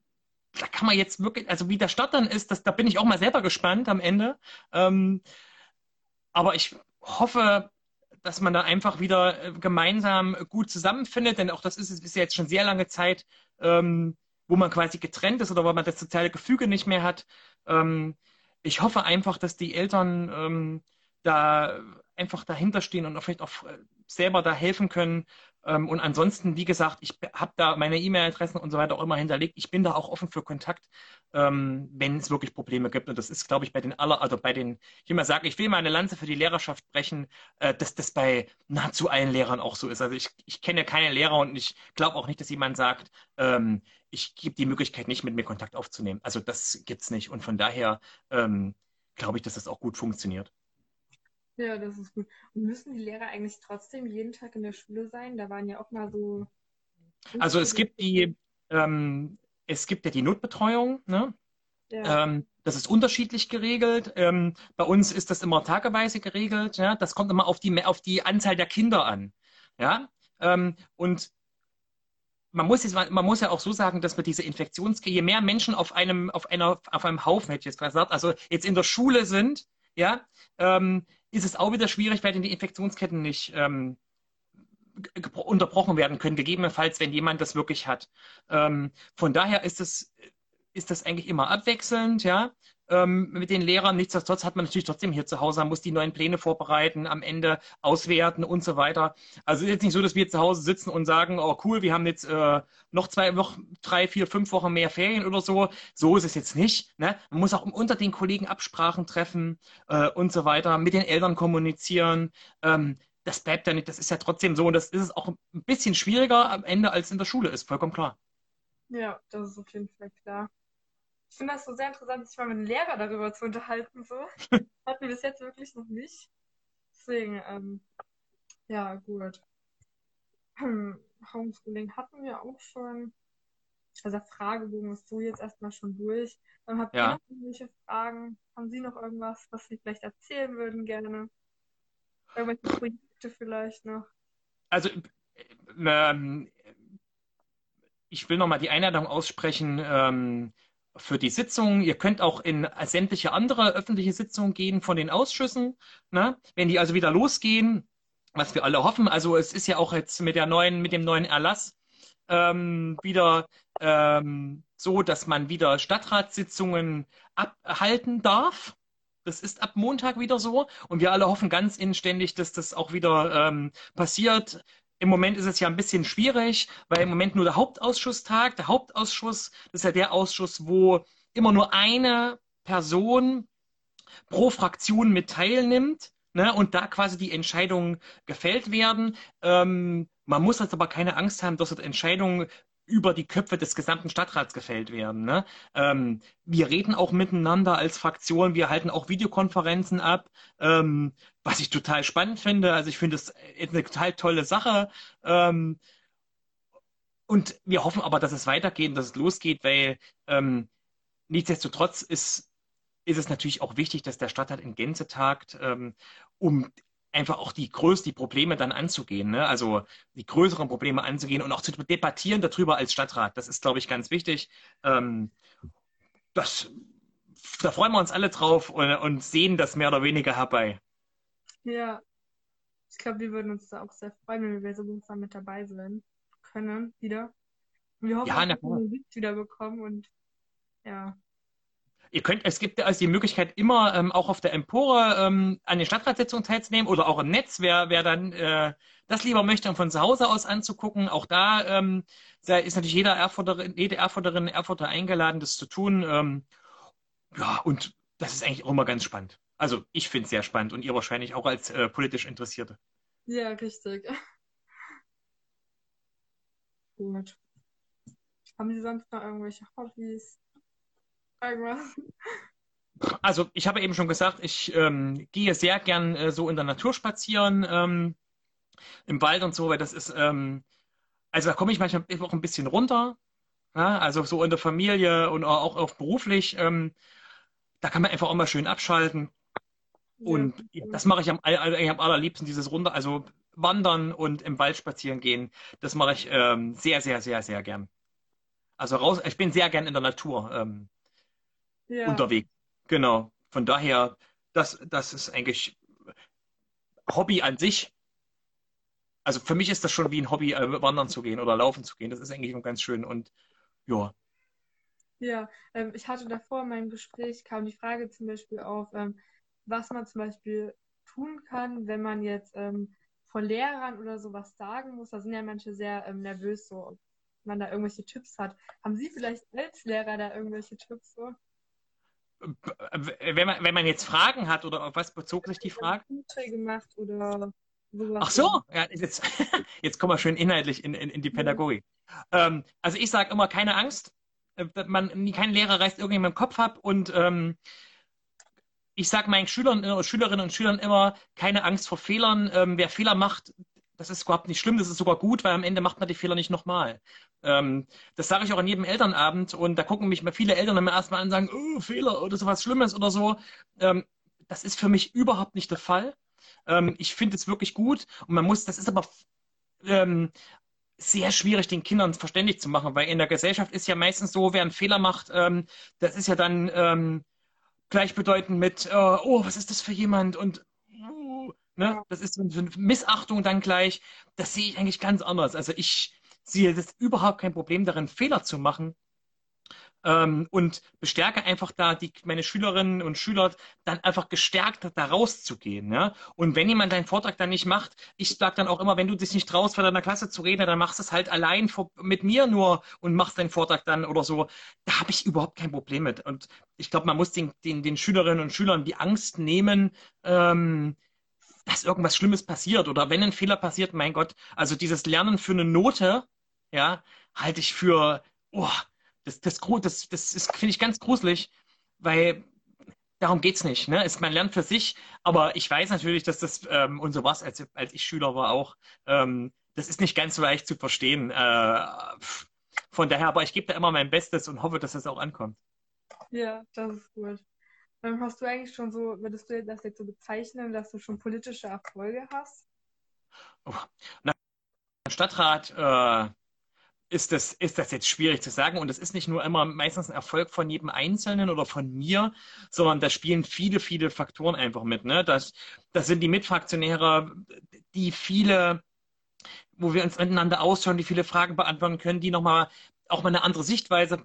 [SPEAKER 2] da kann man jetzt wirklich, also wie der Start dann ist, das, da bin ich auch mal selber gespannt am Ende. Ähm, aber ich hoffe, dass man da einfach wieder äh, gemeinsam gut zusammenfindet, denn auch das ist, ist ja jetzt schon sehr lange Zeit, ähm, wo man quasi getrennt ist oder wo man das soziale Gefüge nicht mehr hat. Ähm, ich hoffe einfach, dass die Eltern ähm, da einfach dahinter stehen und vielleicht auch äh, selber da helfen können, und ansonsten, wie gesagt, ich habe da meine E-Mail-Adressen und so weiter auch immer hinterlegt. Ich bin da auch offen für Kontakt, ähm, wenn es wirklich Probleme gibt. Und das ist, glaube ich, bei den aller, also bei den, ich will mal sagen, ich will mal eine Lanze für die Lehrerschaft brechen, äh, dass das bei nahezu allen Lehrern auch so ist. Also ich, ich kenne keine Lehrer und ich glaube auch nicht, dass jemand sagt, ähm, ich gebe die Möglichkeit nicht, mit mir Kontakt aufzunehmen. Also das gibt's nicht. Und von daher ähm, glaube ich, dass das auch gut funktioniert.
[SPEAKER 1] Ja, das ist gut. Und müssen die Lehrer eigentlich trotzdem jeden Tag in der Schule sein? Da waren ja auch mal so.
[SPEAKER 2] Also es gibt die, ähm, es gibt ja die Notbetreuung, ne? Ja. Ähm, das ist unterschiedlich geregelt. Ähm, bei uns ist das immer tageweise geregelt. Ja? Das kommt immer auf die, auf die Anzahl der Kinder an. Ja? Ähm, und man muss, jetzt, man muss ja auch so sagen, dass wir diese Infektions, je mehr Menschen auf einem, auf einer, auf einem Haufen, hätte ich jetzt gesagt, also jetzt in der Schule sind, ja, ähm, ist es auch wieder schwierig, weil die Infektionsketten nicht ähm, unterbrochen werden können, gegebenenfalls, wenn jemand das wirklich hat. Ähm, von daher ist es, ist das eigentlich immer abwechselnd, ja ähm, mit den Lehrern. Nichtsdestotrotz hat man natürlich trotzdem hier zu Hause, man muss die neuen Pläne vorbereiten, am Ende auswerten und so weiter. Also es ist jetzt nicht so, dass wir zu Hause sitzen und sagen, oh cool, wir haben jetzt äh, noch zwei, noch drei, vier, fünf Wochen mehr Ferien oder so. So ist es jetzt nicht. Ne? Man muss auch unter den Kollegen Absprachen treffen äh, und so weiter, mit den Eltern kommunizieren. Ähm, das bleibt ja nicht, das ist ja trotzdem so und das ist es auch ein bisschen schwieriger am Ende, als in der Schule ist, vollkommen klar.
[SPEAKER 1] Ja, das ist auf jeden Fall klar. Ich finde das so sehr interessant, sich mal mit einem Lehrer darüber zu unterhalten. So. Hatten wir bis jetzt wirklich noch nicht. Deswegen, ähm, ja, gut. Homeschooling hatten wir auch schon. Also der Fragebogen ist so jetzt erstmal schon durch. Dann habt
[SPEAKER 2] Ja.
[SPEAKER 1] ihr noch irgendwelche Fragen? Haben Sie noch irgendwas, was Sie vielleicht erzählen würden gerne? Irgendwelche Projekte vielleicht noch?
[SPEAKER 2] Also, ähm, ich will nochmal die Einladung aussprechen ähm, für die Sitzung. Ihr könnt auch in sämtliche andere öffentliche Sitzungen gehen von den Ausschüssen. Ne? Wenn die also wieder losgehen, was wir alle hoffen. Also es ist ja auch jetzt mit der neuen, mit dem neuen Erlass ähm, wieder ähm, so, dass man wieder Stadtratssitzungen abhalten darf. Das ist ab Montag wieder so. Und wir alle hoffen ganz inständig, dass das auch wieder ähm, passiert. Im Moment ist es ja ein bisschen schwierig, weil im Moment nur der Hauptausschuss tagt. Der Hauptausschuss, das ist ja der Ausschuss, wo immer nur eine Person pro Fraktion mit teilnimmt. Ne, und da quasi die Entscheidungen gefällt werden. Ähm, man muss jetzt aber keine Angst haben, dass dort Entscheidungen über die Köpfe des gesamten Stadtrats gefällt werden. Ne? Ähm, wir reden auch miteinander als Fraktion, wir halten auch Videokonferenzen ab, ähm, was ich total spannend finde. Also ich finde es eine total tolle Sache. Ähm, und wir hoffen aber, dass es weitergeht dass es losgeht, weil ähm, nichtsdestotrotz ist, ist es natürlich auch wichtig, dass der Stadtrat in Gänze tagt, ähm, um einfach auch die größten die Probleme dann anzugehen, ne? also die größeren Probleme anzugehen und auch zu debattieren darüber als Stadtrat. Das ist, glaube ich, ganz wichtig. Ähm, das, da freuen wir uns alle drauf und, und sehen das mehr oder weniger herbei.
[SPEAKER 1] Ja, ich glaube, wir würden uns da auch sehr freuen, wenn wir so langsam mit dabei sein können wieder. Und wir hoffen,
[SPEAKER 2] Ja,
[SPEAKER 1] dass wir
[SPEAKER 2] klar.
[SPEAKER 1] den Sitz wieder bekommen und ja.
[SPEAKER 2] Ihr könnt, es gibt also die Möglichkeit, immer ähm, auch auf der Empore ähm, an den Stadtratssitzungen teilzunehmen oder auch im Netz, wer, wer dann äh, das lieber möchte, um von zu Hause aus anzugucken. Auch da ähm, da ist natürlich jeder Erfurterin, jede Erfurterin, Erfurter eingeladen, das zu tun. Ähm, ja, und das ist eigentlich auch immer ganz spannend. Also ich finde es sehr spannend und ihr wahrscheinlich auch als äh, politisch Interessierte.
[SPEAKER 1] Ja, richtig. Gut. Haben Sie sonst noch irgendwelche Hobbys?
[SPEAKER 2] Also ich habe eben schon gesagt, ich ähm, gehe sehr gern äh, so in der Natur spazieren, ähm, im Wald und so, weil das ist, ähm, also da komme ich manchmal auch ein bisschen runter, ja? Also so in der Familie und auch, auch beruflich, ähm, da kann man einfach auch mal schön abschalten. Und ja, das mache ich am, am allerliebsten, dieses runter, also wandern und im Wald spazieren gehen. Das mache ich ähm, sehr, sehr, sehr, sehr gern. Also raus, ich bin sehr gern in der Natur ähm,
[SPEAKER 1] ja,
[SPEAKER 2] unterwegs. Genau. Von daher, das, das ist eigentlich Hobby an sich. Also für mich ist das schon wie ein Hobby, äh, wandern zu gehen oder laufen zu gehen. Das ist eigentlich ganz schön. Und ja,
[SPEAKER 1] ja. Ähm, ich hatte davor in meinem Gespräch kam die Frage zum Beispiel auf, ähm, was man zum Beispiel tun kann, wenn man jetzt ähm, vor Lehrern oder sowas sagen muss. Da sind ja manche sehr ähm, nervös, so, ob man da irgendwelche Tipps hat. Haben Sie vielleicht als Lehrer da irgendwelche Tipps so?
[SPEAKER 2] Wenn man, wenn man jetzt Fragen hat oder auf was bezog sich die Frage?
[SPEAKER 1] Gemacht oder.
[SPEAKER 2] Ach so, ja, jetzt, jetzt kommen wir schön inhaltlich in, in, in die Pädagogik. Ähm, also ich sage immer, keine Angst. Äh, Man, kein Lehrer reißt irgendjemand im Kopf ab und ähm, ich sage meinen Schülern äh, Schülerinnen und Schülern immer, keine Angst vor Fehlern. Ähm, wer Fehler macht, das ist überhaupt nicht schlimm, das ist sogar gut, weil am Ende macht man die Fehler nicht nochmal. Ähm, das sage ich auch an jedem Elternabend und da gucken mich mal viele Eltern immer erstmal an und sagen, oh, Fehler oder sowas Schlimmes oder so. Ähm, das ist für mich überhaupt nicht der Fall. Ähm, ich finde es wirklich gut und man muss, das ist aber ähm, sehr schwierig, den Kindern verständlich zu machen, weil in der Gesellschaft ist ja meistens so, wer einen Fehler macht, ähm, das ist ja dann ähm, gleichbedeutend mit, äh, oh, was ist das für jemand und ne, das ist so eine Missachtung dann gleich. Das sehe ich eigentlich ganz anders. Also ich sehe das überhaupt kein Problem darin, Fehler zu machen. Ähm, und bestärke einfach da die, meine Schülerinnen und Schüler dann einfach gestärkt da rauszugehen. Ja? Und wenn jemand deinen Vortrag dann nicht macht, ich sage dann auch immer, wenn du dich nicht traust, vor deiner Klasse zu reden, dann machst du es halt allein vor, mit mir nur und machst deinen Vortrag dann oder so. Da habe ich überhaupt kein Problem mit. Und ich glaube, man muss den, den, den Schülerinnen und Schülern die Angst nehmen, ähm, dass irgendwas Schlimmes passiert oder wenn ein Fehler passiert, mein Gott, also dieses Lernen für eine Note, ja, halte ich für, oh, Das, das, das, das ist, finde ich, ganz gruselig, weil darum geht es nicht. Ne? Es, man lernt für sich, aber ich weiß natürlich, dass das, ähm, und so war als, als ich Schüler war auch, ähm, das ist nicht ganz so leicht zu verstehen. Äh, von daher, aber ich gebe da immer mein Bestes und hoffe, dass das auch ankommt.
[SPEAKER 1] Ja, das ist gut. Dann hast du eigentlich schon so, würdest du das jetzt so bezeichnen, dass du schon politische Erfolge hast?
[SPEAKER 2] Oh, na, Stadtrat äh, ist das, ist das jetzt schwierig zu sagen. Und es ist nicht nur immer meistens ein Erfolg von jedem Einzelnen oder von mir, sondern da spielen viele, viele Faktoren einfach mit. Ne? Das, das sind die Mitfraktionäre, die viele, wo wir uns miteinander ausschauen, die viele Fragen beantworten können, die nochmal auch mal eine andere Sichtweise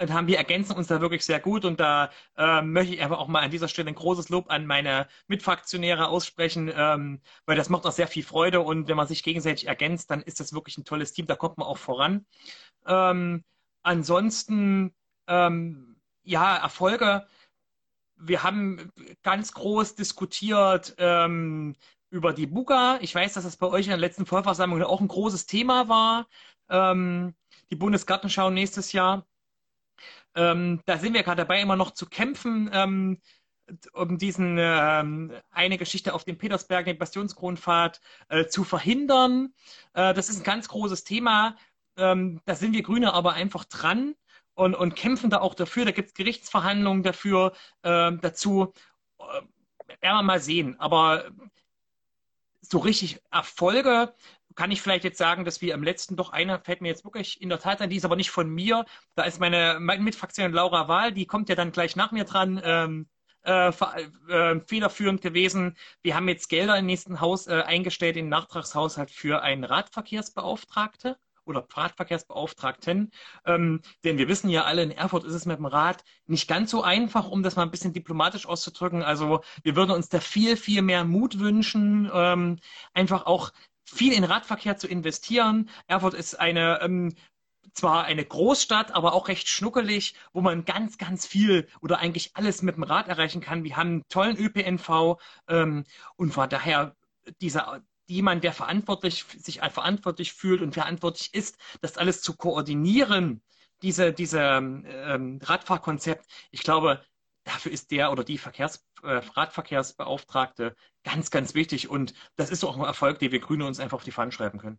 [SPEAKER 2] haben. Wir ergänzen uns da wirklich sehr gut und da äh, möchte ich einfach auch mal an dieser Stelle ein großes Lob an meine Mitfraktionäre aussprechen, ähm, weil das macht auch sehr viel Freude und wenn man sich gegenseitig ergänzt, dann ist das wirklich ein tolles Team, da kommt man auch voran. Ähm, ansonsten, ähm, ja, Erfolge. Wir haben ganz groß diskutiert ähm, über die Buga. Ich weiß, dass das bei euch in der letzten Vollversammlung auch ein großes Thema war. Ähm, die Bundesgartenschau nächstes Jahr. Ähm, da sind wir gerade dabei, immer noch zu kämpfen, ähm, um diesen ähm, eine Geschichte auf dem Petersberg, den Bastionskronpfad, äh, zu verhindern. Äh, das ist ein ganz großes Thema. Ähm, da sind wir Grüne aber einfach dran und, und kämpfen da auch dafür. Da gibt es Gerichtsverhandlungen dafür, äh, dazu. Äh, werden wir mal sehen. Aber so richtig Erfolge kann ich vielleicht jetzt sagen, dass wir im letzten doch einer fällt mir jetzt wirklich in der Tat an, die ist aber nicht von mir. Da ist meine, meine Mitfraktion Laura Wahl, die kommt ja dann gleich nach mir dran. Ähm, äh, äh, federführend gewesen. Wir haben jetzt Gelder im nächsten Haus äh, eingestellt, in den Nachtragshaushalt für einen Radverkehrsbeauftragte oder Radverkehrsbeauftragten. Ähm, denn wir wissen ja alle, in Erfurt ist es mit dem Rad nicht ganz so einfach, um das mal ein bisschen diplomatisch auszudrücken. Also wir würden uns da viel, viel mehr Mut wünschen, ähm, einfach auch viel in Radverkehr zu investieren. Erfurt ist eine ähm, zwar eine Großstadt, aber auch recht schnuckelig, wo man ganz, ganz viel oder eigentlich alles mit dem Rad erreichen kann. Wir haben einen tollen ÖPNV ähm, und von daher dieser jemand, der verantwortlich, sich verantwortlich fühlt und verantwortlich ist, das alles zu koordinieren, diese, diese ähm, Radfahrkonzept. Ich glaube, dafür ist der oder die Verkehrs, Radverkehrsbeauftragte ganz, ganz wichtig. Und das ist auch ein Erfolg, den wir Grüne uns einfach auf die Fahnen schreiben können.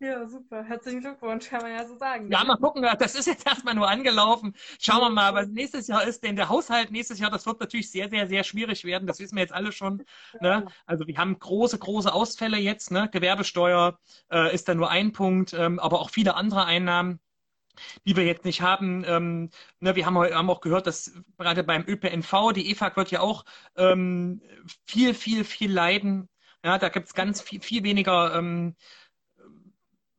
[SPEAKER 1] Ja, super. Herzlichen Glückwunsch, kann man ja so sagen.
[SPEAKER 2] Ja, mal gucken. Das ist jetzt erstmal nur angelaufen. Schauen wir mal, was nächstes Jahr ist. Denn der Haushalt nächstes Jahr, das wird natürlich sehr, sehr, sehr schwierig werden. Das wissen wir jetzt alle schon. Ne? Also wir haben große, große Ausfälle jetzt. Ne? Gewerbesteuer äh, ist da nur ein Punkt, ähm, aber auch viele andere Einnahmen die wir jetzt nicht haben. Ähm, ne, wir haben, haben, auch gehört, dass gerade beim ÖPNV, die EFAG wird ja auch ähm, viel, viel, viel leiden. Ja, da gibt es ganz viel, viel weniger ähm,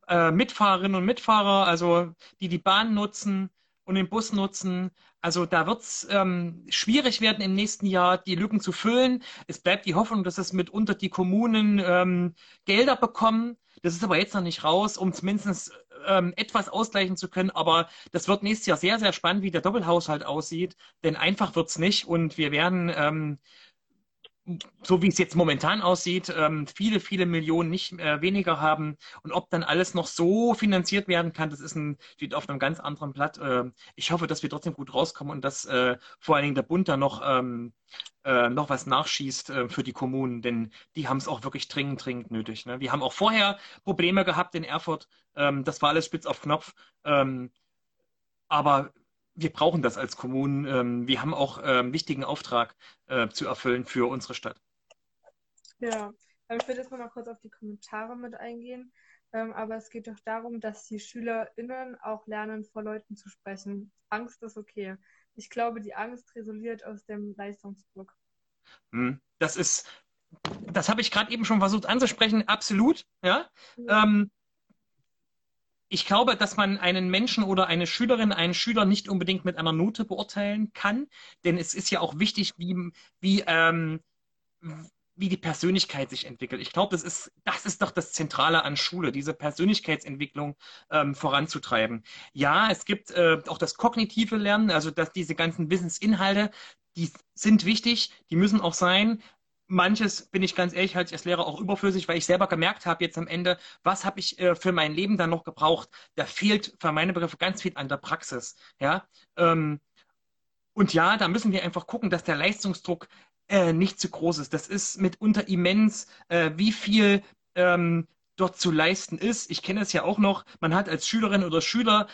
[SPEAKER 2] äh, Mitfahrerinnen und Mitfahrer, also die die Bahn nutzen und den Bus nutzen. Also da wird es ähm, schwierig werden im nächsten Jahr, die Lücken zu füllen. Es bleibt die Hoffnung, dass es mitunter die Kommunen ähm, Gelder bekommen. Das ist aber jetzt noch nicht raus, um zumindest ähm, etwas ausgleichen zu können. Aber das wird nächstes Jahr sehr, sehr spannend, wie der Doppelhaushalt aussieht. Denn einfach wird es nicht. Und wir werden, ähm, so wie es jetzt momentan aussieht, ähm, viele, viele Millionen nicht äh, weniger haben. Und ob dann alles noch so finanziert werden kann, das ist ein, steht auf einem ganz anderen Blatt. Äh, ich hoffe, dass wir trotzdem gut rauskommen und dass äh, vor allen Dingen der Bund da noch ähm, äh, noch was nachschießt für die Kommunen, denn die haben es auch wirklich dringend, dringend nötig. Ne? Wir haben auch vorher Probleme gehabt in Erfurt. Ähm, das war alles spitz auf Knopf. Ähm, aber wir brauchen das als Kommunen. Ähm, wir haben auch einen ähm, wichtigen Auftrag äh, zu erfüllen für unsere Stadt.
[SPEAKER 1] Ja, ich würde jetzt noch mal kurz auf die Kommentare mit eingehen. Ähm, aber es geht doch darum, dass die SchülerInnen auch lernen, vor Leuten zu sprechen. Angst ist okay. Ich glaube, die Angst resultiert aus dem Leistungsdruck.
[SPEAKER 2] Hm, das ist, das habe ich gerade eben schon versucht anzusprechen, absolut. Ja. ja. Ähm, ich glaube, dass man einen Menschen oder eine Schülerin, einen Schüler nicht unbedingt mit einer Note beurteilen kann, denn es ist ja auch wichtig, wie, wie, ähm, wie die Persönlichkeit sich entwickelt. Ich glaube, das ist, das ist doch das Zentrale an Schule, diese Persönlichkeitsentwicklung ähm, voranzutreiben. Ja, es gibt äh, auch das kognitive Lernen, also dass diese ganzen Wissensinhalte, die sind wichtig, die müssen auch sein. Manches, bin ich ganz ehrlich, halte ich als Lehrer auch überflüssig, weil ich selber gemerkt habe jetzt am Ende, was habe ich äh, für mein Leben dann noch gebraucht. Da fehlt für meine Begriffe ganz viel an der Praxis. Ja? Ähm, und ja, da müssen wir einfach gucken, dass der Leistungsdruck äh, nicht zu groß ist. Das ist mitunter immens, äh, wie viel ähm, dort zu leisten ist. Ich kenne es ja auch noch, man hat als Schülerin oder Schüler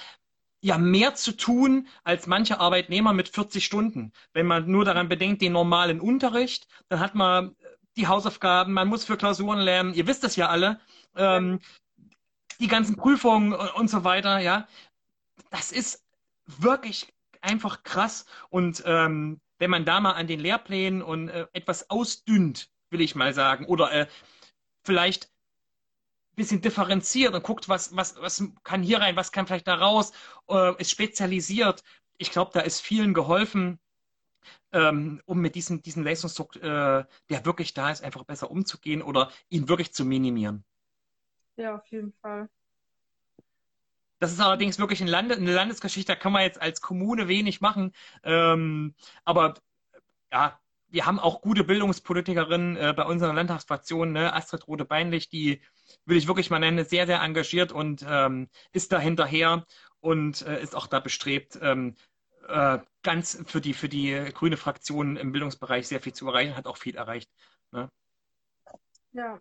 [SPEAKER 2] ja mehr zu tun als manche Arbeitnehmer mit 40 Stunden. Wenn man nur daran bedenkt, den normalen Unterricht, dann hat man die Hausaufgaben, man muss für Klausuren lernen, ihr wisst das ja alle, ähm, die ganzen Prüfungen und so weiter, ja. Das ist wirklich einfach krass. Und ähm, wenn man da mal an den Lehrplänen und äh, etwas ausdünnt, will ich mal sagen, oder äh, vielleicht bisschen differenziert und guckt, was, was, was kann hier rein, was kann vielleicht da raus, äh, ist spezialisiert. Ich glaube, da ist vielen geholfen, ähm, um mit diesem, diesem Leistungsdruck, äh, der wirklich da ist, einfach besser umzugehen oder ihn wirklich zu minimieren.
[SPEAKER 1] Ja, auf jeden Fall.
[SPEAKER 2] Das ist allerdings wirklich ein Land eine Landesgeschichte, da kann man jetzt als Kommune wenig machen. Ähm, aber ja, wir haben auch gute Bildungspolitikerinnen äh, bei unserer Landtagsfraktion, ne? Astrid Rode-Beinlich, die will ich wirklich mal nennen, sehr, sehr engagiert und ähm, ist da hinterher und äh, ist auch da bestrebt, ähm, äh, ganz für die, für die grüne Fraktion im Bildungsbereich sehr viel zu erreichen, hat auch viel erreicht. Ne?
[SPEAKER 1] Ja,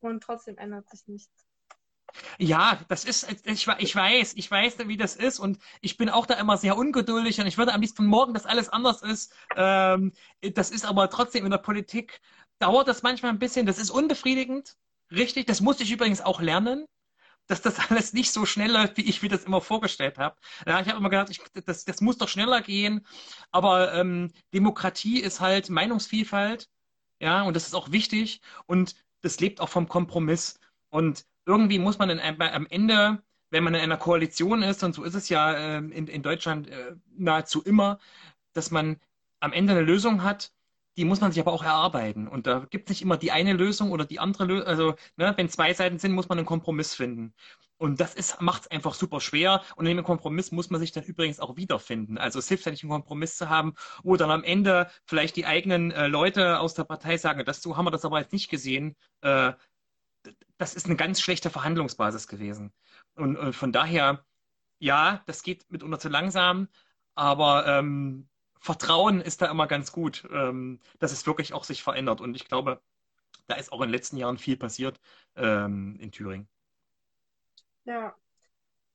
[SPEAKER 1] und trotzdem ändert sich nichts.
[SPEAKER 2] Ja, das ist, ich, ich weiß, ich weiß, wie das ist und ich bin auch da immer sehr ungeduldig und ich würde am liebsten morgen, dass alles anders ist. Ähm, das ist aber trotzdem in der Politik, dauert das manchmal ein bisschen, das ist unbefriedigend, richtig. Das musste ich übrigens auch lernen, dass das alles nicht so schnell läuft, wie ich mir das immer vorgestellt habe. Ja, ich habe immer gedacht, ich, das, das muss doch schneller gehen, aber ähm, Demokratie ist halt Meinungsvielfalt, ja, und das ist auch wichtig und das lebt auch vom Kompromiss. Und irgendwie muss man in, am Ende, wenn man in einer Koalition ist, und so ist es ja äh, in, in Deutschland äh, nahezu immer, dass man am Ende eine Lösung hat, die muss man sich aber auch erarbeiten. Und da gibt es nicht immer die eine Lösung oder die andere Lösung. Also, ne, wenn zwei Seiten sind, muss man einen Kompromiss finden. Und das macht es einfach super schwer. Und in dem Kompromiss muss man sich dann übrigens auch wiederfinden. Also es hilft ja nicht, einen Kompromiss zu haben, wo dann am Ende vielleicht die eigenen äh, Leute aus der Partei sagen, das, so haben wir das aber jetzt nicht gesehen. Äh, das ist eine ganz schlechte Verhandlungsbasis gewesen. Und, und von daher, ja, das geht mitunter zu langsam, aber ähm, Vertrauen ist da immer ganz gut, ähm, dass es wirklich auch sich verändert. Und ich glaube, da ist auch in den letzten Jahren viel passiert ähm, in Thüringen.
[SPEAKER 1] Ja,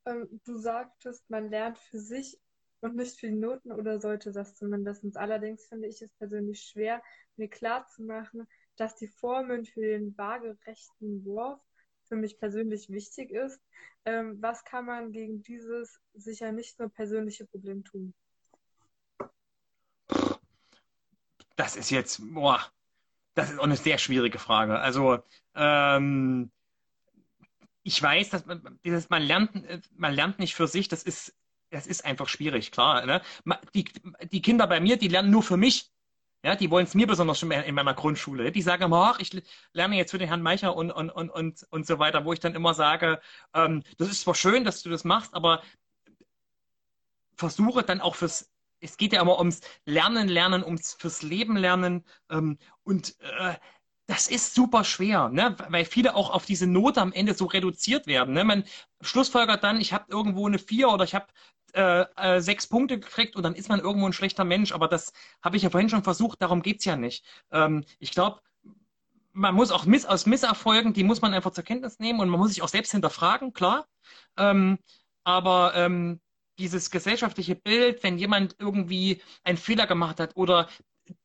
[SPEAKER 1] ähm, du sagtest, man lernt für sich und nicht für die Noten oder sollte das zumindest. Allerdings finde ich es persönlich schwer, mir klarzumachen, dass die Formeln für den waagerechten Wurf für mich persönlich wichtig ist. Ähm, was kann man gegen dieses sicher nicht nur persönliche Problem tun?
[SPEAKER 2] Das ist jetzt, boah, das ist auch eine sehr schwierige Frage. Also, ähm, ich weiß, dass man, dieses, man lernt, man lernt nicht für sich, das ist, das ist einfach schwierig, klar. Ne? Die, die Kinder bei mir, die lernen nur für mich. Ja, die wollen es mir besonders schon in meiner Grundschule. Die sagen immer, ach, ich lerne jetzt für den Herrn Meicher und, und, und, und, und so weiter, wo ich dann immer sage, ähm, das ist zwar schön, dass du das machst, aber versuche dann auch fürs es geht ja immer ums Lernen, Lernen, ums fürs Leben lernen. Ähm, und äh, das ist super schwer, ne? weil viele auch auf diese Note am Ende so reduziert werden. Ne? Man schlussfolgert dann, ich habe irgendwo eine vier oder ich habe äh, äh, sechs Punkte gekriegt und dann ist man irgendwo ein schlechter Mensch. Aber das habe ich ja vorhin schon versucht, darum geht's ja nicht. Ähm, ich glaube, man muss auch miss aus Misserfolgen, die muss man einfach zur Kenntnis nehmen und man muss sich auch selbst hinterfragen, klar. Ähm, aber ähm, dieses gesellschaftliche Bild, wenn jemand irgendwie einen Fehler gemacht hat oder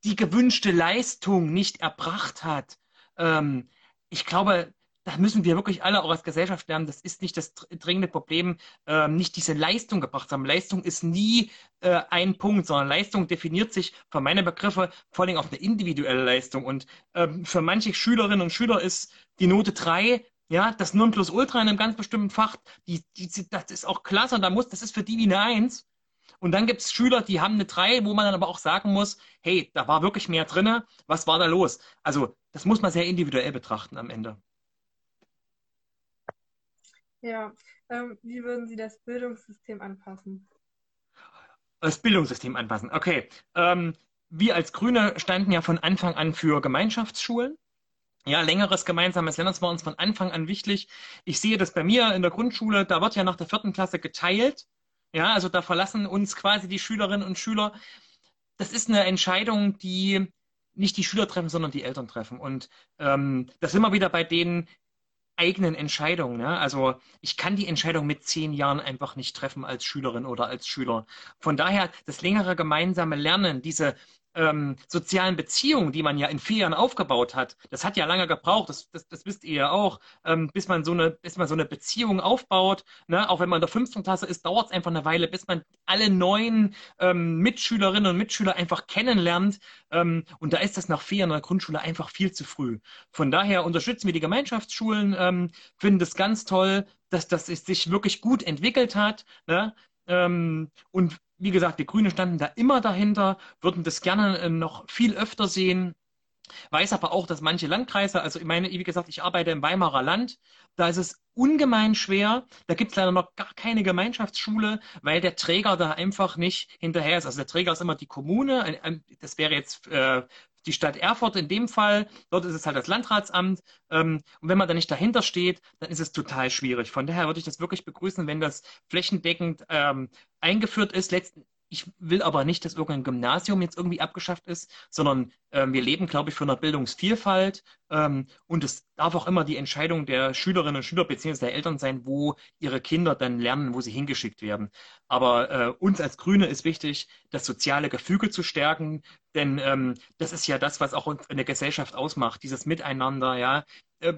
[SPEAKER 2] die gewünschte Leistung nicht erbracht hat. Ähm, ich glaube, da müssen wir wirklich alle auch als Gesellschaft lernen, das ist nicht das dringende Problem, ähm, nicht diese Leistung gebracht zu haben. Leistung ist nie äh, ein Punkt, sondern Leistung definiert sich für meine Begriffe vor allem auf eine individuelle Leistung. Und ähm, für manche Schülerinnen und Schüler ist die Note drei ja, das Nonplusultra in einem ganz bestimmten Fach, die, die, das ist auch klasse und da muss, das ist für die wie eine Eins. Und dann gibt es Schüler, die haben eine Drei, wo man dann aber auch sagen muss, hey, da war wirklich mehr drin, was war da los? Also das muss man sehr individuell betrachten am Ende.
[SPEAKER 1] Ja, ähm, wie würden Sie das Bildungssystem anpassen?
[SPEAKER 2] Das Bildungssystem anpassen, okay. Ähm, wir als Grüne standen ja von Anfang an für Gemeinschaftsschulen. Ja, längeres gemeinsames Lernen, das war uns von Anfang an wichtig. Ich sehe das bei mir in der Grundschule, da wird ja nach der vierten Klasse geteilt. Ja, also da verlassen uns quasi die Schülerinnen und Schüler. Das ist eine Entscheidung, die nicht die Schüler treffen, sondern die Eltern treffen. Und ähm, das sind wir wieder bei den eigenen Entscheidungen. Ne? Also ich kann die Entscheidung mit zehn Jahren einfach nicht treffen als Schülerin oder als Schüler. Von daher das längere gemeinsame Lernen, diese ähm, sozialen Beziehungen, die man ja in vier Jahren aufgebaut hat, das hat ja lange gebraucht, das, das, das wisst ihr ja auch, ähm, bis man so eine, bis man so eine Beziehung aufbaut. Ne? Auch wenn man in der fünften Klasse ist, dauert es einfach eine Weile, bis man alle neuen ähm, Mitschülerinnen und Mitschüler einfach kennenlernt. Ähm, und da ist das nach vier Jahren in der Grundschule einfach viel zu früh. Von daher unterstützen wir die Gemeinschaftsschulen, ähm, finden das ganz toll, dass das sich wirklich gut entwickelt hat. Ne? Ähm, und wie gesagt, die Grünen standen da immer dahinter, würden das gerne äh, noch viel öfter sehen. Weiß aber auch, dass manche Landkreise, also ich meine, wie gesagt, ich arbeite im Weimarer Land, da ist es ungemein schwer. Da gibt es leider noch gar keine Gemeinschaftsschule, weil der Träger da einfach nicht hinterher ist. Also der Träger ist immer die Kommune. Das wäre jetzt äh, die Stadt Erfurt in dem Fall, dort ist es halt das Landratsamt. Ähm, und wenn man da nicht dahinter steht, dann ist es total schwierig. Von daher würde ich das wirklich begrüßen, wenn das flächendeckend ähm, eingeführt ist. Letzten, ich will aber nicht, dass irgendein Gymnasium jetzt irgendwie abgeschafft ist, sondern ähm, wir leben, glaube ich, für eine Bildungsvielfalt. Ähm, und es darf auch immer die Entscheidung der Schülerinnen und Schüler bzw. der Eltern sein, wo ihre Kinder dann lernen, wo sie hingeschickt werden. Aber äh, uns als Grüne ist wichtig, das soziale Gefüge zu stärken, denn ähm, das ist ja das, was auch eine Gesellschaft ausmacht, dieses Miteinander, ja. Äh,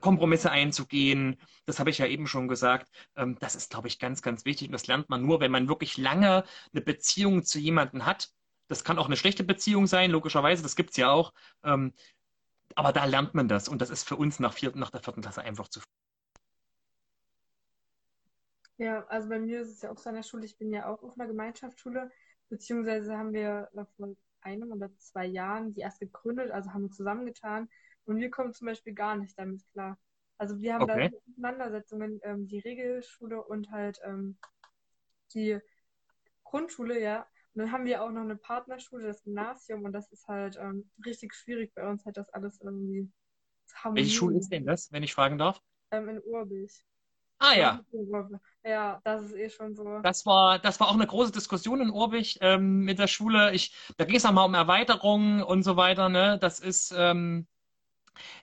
[SPEAKER 2] Kompromisse einzugehen. Das habe ich ja eben schon gesagt. Ähm, das ist, glaube ich, ganz, ganz wichtig. Und das lernt man nur, wenn man wirklich lange eine Beziehung zu jemandem hat. Das kann auch eine schlechte Beziehung sein, logischerweise, das gibt es ja auch. Ähm, aber da lernt man das. Und das ist für uns nach, vierten, nach der vierten Klasse einfach zu.
[SPEAKER 1] Ja, also bei mir ist es ja auch so an der Schule. Ich bin ja auch auf einer Gemeinschaftsschule, beziehungsweise haben wir vor einem oder zwei Jahren die erst gegründet, also haben wir zusammengetan und wir kommen zum Beispiel gar nicht damit klar. Also wir haben okay. da Auseinandersetzungen, ähm, die Regelschule und halt ähm, die Grundschule, ja. Und dann haben wir auch noch eine Partnerschule, das Gymnasium, und das ist halt ähm, richtig schwierig bei uns, halt das alles irgendwie
[SPEAKER 2] zu haben. Welche Schule ist denn das, wenn ich fragen darf?
[SPEAKER 1] Ähm, in Urbich.
[SPEAKER 2] Ah ja.
[SPEAKER 1] Ja, das ist eh schon so.
[SPEAKER 2] Das war, das war auch eine große Diskussion in Urbich ähm, mit der Schule. Ich, da ging es auch mal um Erweiterungen und so weiter. Ne? Das ist, ähm,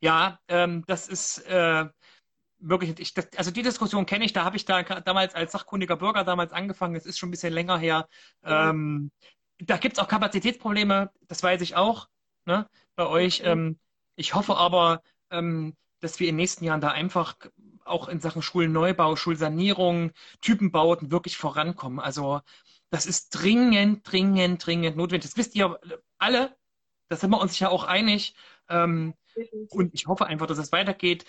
[SPEAKER 2] ja, ähm, das ist äh, wirklich, ich, das, also die Diskussion kenne ich, da habe ich da damals als sachkundiger Bürger damals angefangen, es ist schon ein bisschen länger her. Ähm, da gibt es auch Kapazitätsprobleme, das weiß ich auch, ne, bei euch. Ähm, ich hoffe aber, ähm, dass wir in den nächsten Jahren da einfach auch in Sachen Schulneubau, Schulsanierung, Typenbauten wirklich vorankommen. Also das ist dringend, dringend, dringend notwendig. Das wisst ihr alle, da sind wir uns ja auch einig. Ähm, und ich hoffe einfach, dass es weitergeht.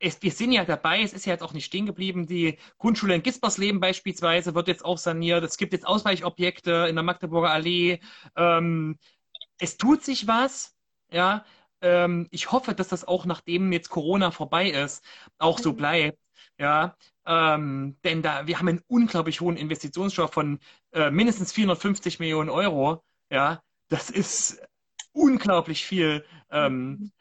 [SPEAKER 2] Es, wir sind ja dabei, es ist ja jetzt auch nicht stehen geblieben. Die Grundschule in Gispersleben beispielsweise wird jetzt auch saniert. Es gibt jetzt Ausweichobjekte in der Magdeburger Allee. Ähm, es tut sich was, ja. Ähm, ich hoffe, dass das auch nachdem jetzt Corona vorbei ist, auch so mhm. bleibt, ja. Ähm, denn da, wir haben einen unglaublich hohen Investitionsstau von äh, mindestens 450 Millionen Euro, ja. Das ist unglaublich viel. Ähm,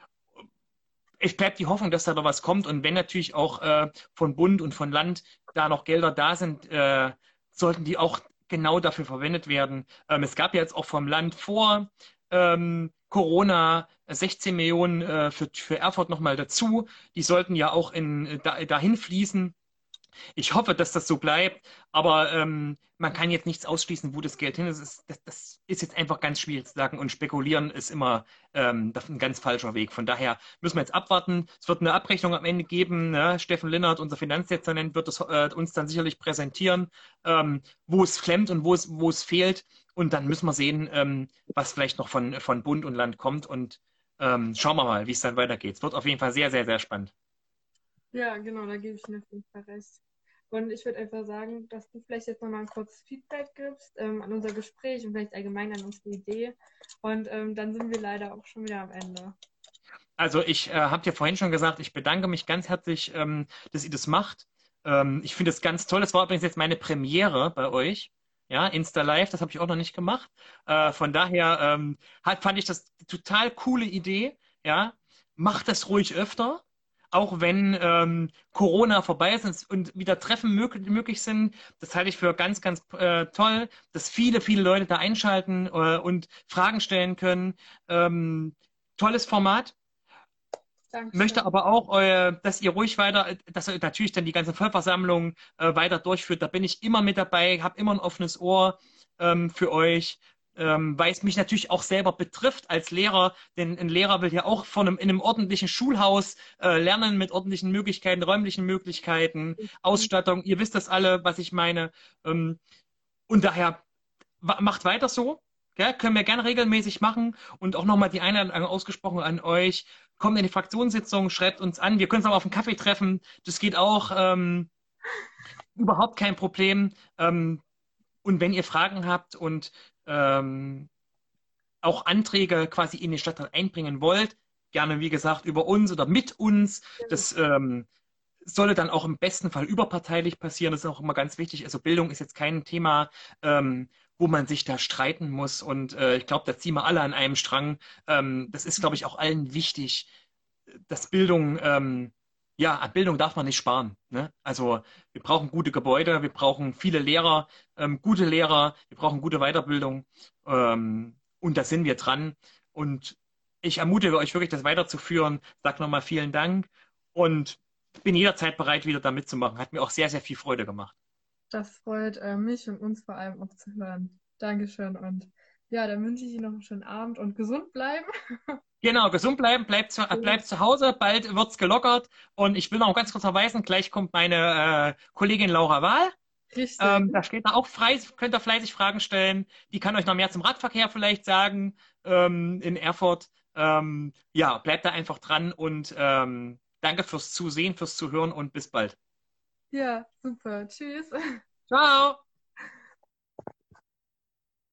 [SPEAKER 2] es bleibt die Hoffnung, dass da noch was kommt. Und wenn natürlich auch äh, von Bund und von Land da noch Gelder da sind, äh, sollten die auch genau dafür verwendet werden. Ähm, es gab ja jetzt auch vom Land vor ähm, Corona 16 Millionen äh, für, für Erfurt nochmal dazu. Die sollten ja auch in, da, dahin fließen. Ich hoffe, dass das so bleibt, aber ähm, man kann jetzt nichts ausschließen, wo das Geld hin ist. Das, das, ist jetzt einfach ganz schwierig zu sagen und spekulieren ist immer ähm, ein ganz falscher Weg. Von daher müssen wir jetzt abwarten. Es wird eine Abrechnung am Ende geben. Ne? Steffen Linnert, unser Finanzdezernent, wird es äh, uns dann sicherlich präsentieren, ähm, wo es klemmt und wo es, wo es fehlt. Und dann müssen wir sehen, ähm, was vielleicht noch von, von Bund und Land kommt. Und ähm, schauen wir mal, wie es dann weitergeht. Es wird auf jeden Fall sehr, sehr, sehr spannend.
[SPEAKER 1] Ja, genau, da gebe ich Ihnen auf jeden Fall recht. Und ich würde einfach sagen, dass du vielleicht jetzt nochmal ein kurzes Feedback gibst ähm, an unser Gespräch und vielleicht allgemein an unsere Idee. Und ähm, dann sind wir leider auch schon wieder am Ende.
[SPEAKER 2] Also ich äh, habe dir vorhin schon gesagt, ich bedanke mich ganz herzlich, ähm, dass ihr das macht. Ähm, ich finde es ganz toll. Das war übrigens jetzt meine Premiere bei euch. Ja, Insta Live, das habe ich auch noch nicht gemacht. Äh, von daher ähm, hat, fand ich das total coole Idee. Ja, macht das ruhig öfter auch wenn ähm, Corona vorbei ist und wieder Treffen möglich, möglich sind. Das halte ich für ganz, ganz äh, toll, dass viele, viele Leute da einschalten äh, und Fragen stellen können. Ähm, tolles Format. Dankeschön. Möchte aber auch, äh, dass ihr ruhig weiter, dass ihr natürlich dann die ganze Vollversammlung äh, weiter durchführt. Da bin ich immer mit dabei, habe immer ein offenes Ohr ähm, für euch ähm, weil es mich natürlich auch selber betrifft als Lehrer, denn ein Lehrer will ja auch von einem, in einem ordentlichen Schulhaus äh, lernen mit ordentlichen Möglichkeiten, räumlichen Möglichkeiten, mhm. Ausstattung. Ihr wisst das alle, was ich meine. Ähm, und daher macht weiter so. Ja, können wir gerne regelmäßig machen und auch nochmal die Einladung ausgesprochen an euch. Kommt in die Fraktionssitzung, schreibt uns an. Wir können uns auch auf einen Kaffee treffen. Das geht auch. Ähm, überhaupt kein Problem. Ähm, und wenn ihr Fragen habt und ähm, auch Anträge quasi in den Stadtrat einbringen wollt, gerne wie gesagt über uns oder mit uns. Das ähm, solle dann auch im besten Fall überparteilich passieren. Das ist auch immer ganz wichtig. Also Bildung ist jetzt kein Thema, ähm, wo man sich da streiten muss. Und äh, ich glaube, da ziehen wir alle an einem Strang. Ähm, das ist, glaube ich, auch allen wichtig, dass Bildung ähm, ja, an Bildung darf man nicht sparen. Ne? Also wir brauchen gute Gebäude, wir brauchen viele Lehrer, ähm, gute Lehrer, wir brauchen gute Weiterbildung ähm, und da sind wir dran. Und ich ermutige euch wirklich, das weiterzuführen. Sag nochmal vielen Dank und bin jederzeit bereit, wieder da mitzumachen. Hat mir auch sehr, sehr viel Freude gemacht.
[SPEAKER 1] Das freut äh, mich und uns vor allem auch zu hören. Dankeschön und ja, dann wünsche ich Ihnen noch einen schönen Abend und gesund bleiben.
[SPEAKER 2] Genau, gesund bleiben, bleibt zu, bleibt zu Hause, bald wird's gelockert. Und ich will noch ganz kurz verweisen, gleich kommt meine äh, Kollegin Laura Wahl. Richtig. Ähm, da steht da auch frei, könnt ihr fleißig Fragen stellen. Die kann euch noch mehr zum Radverkehr vielleicht sagen ähm, in Erfurt. Ähm, ja, bleibt da einfach dran und ähm, danke fürs Zusehen, fürs Zuhören und bis bald.
[SPEAKER 1] Ja, super. Tschüss.
[SPEAKER 2] Ciao.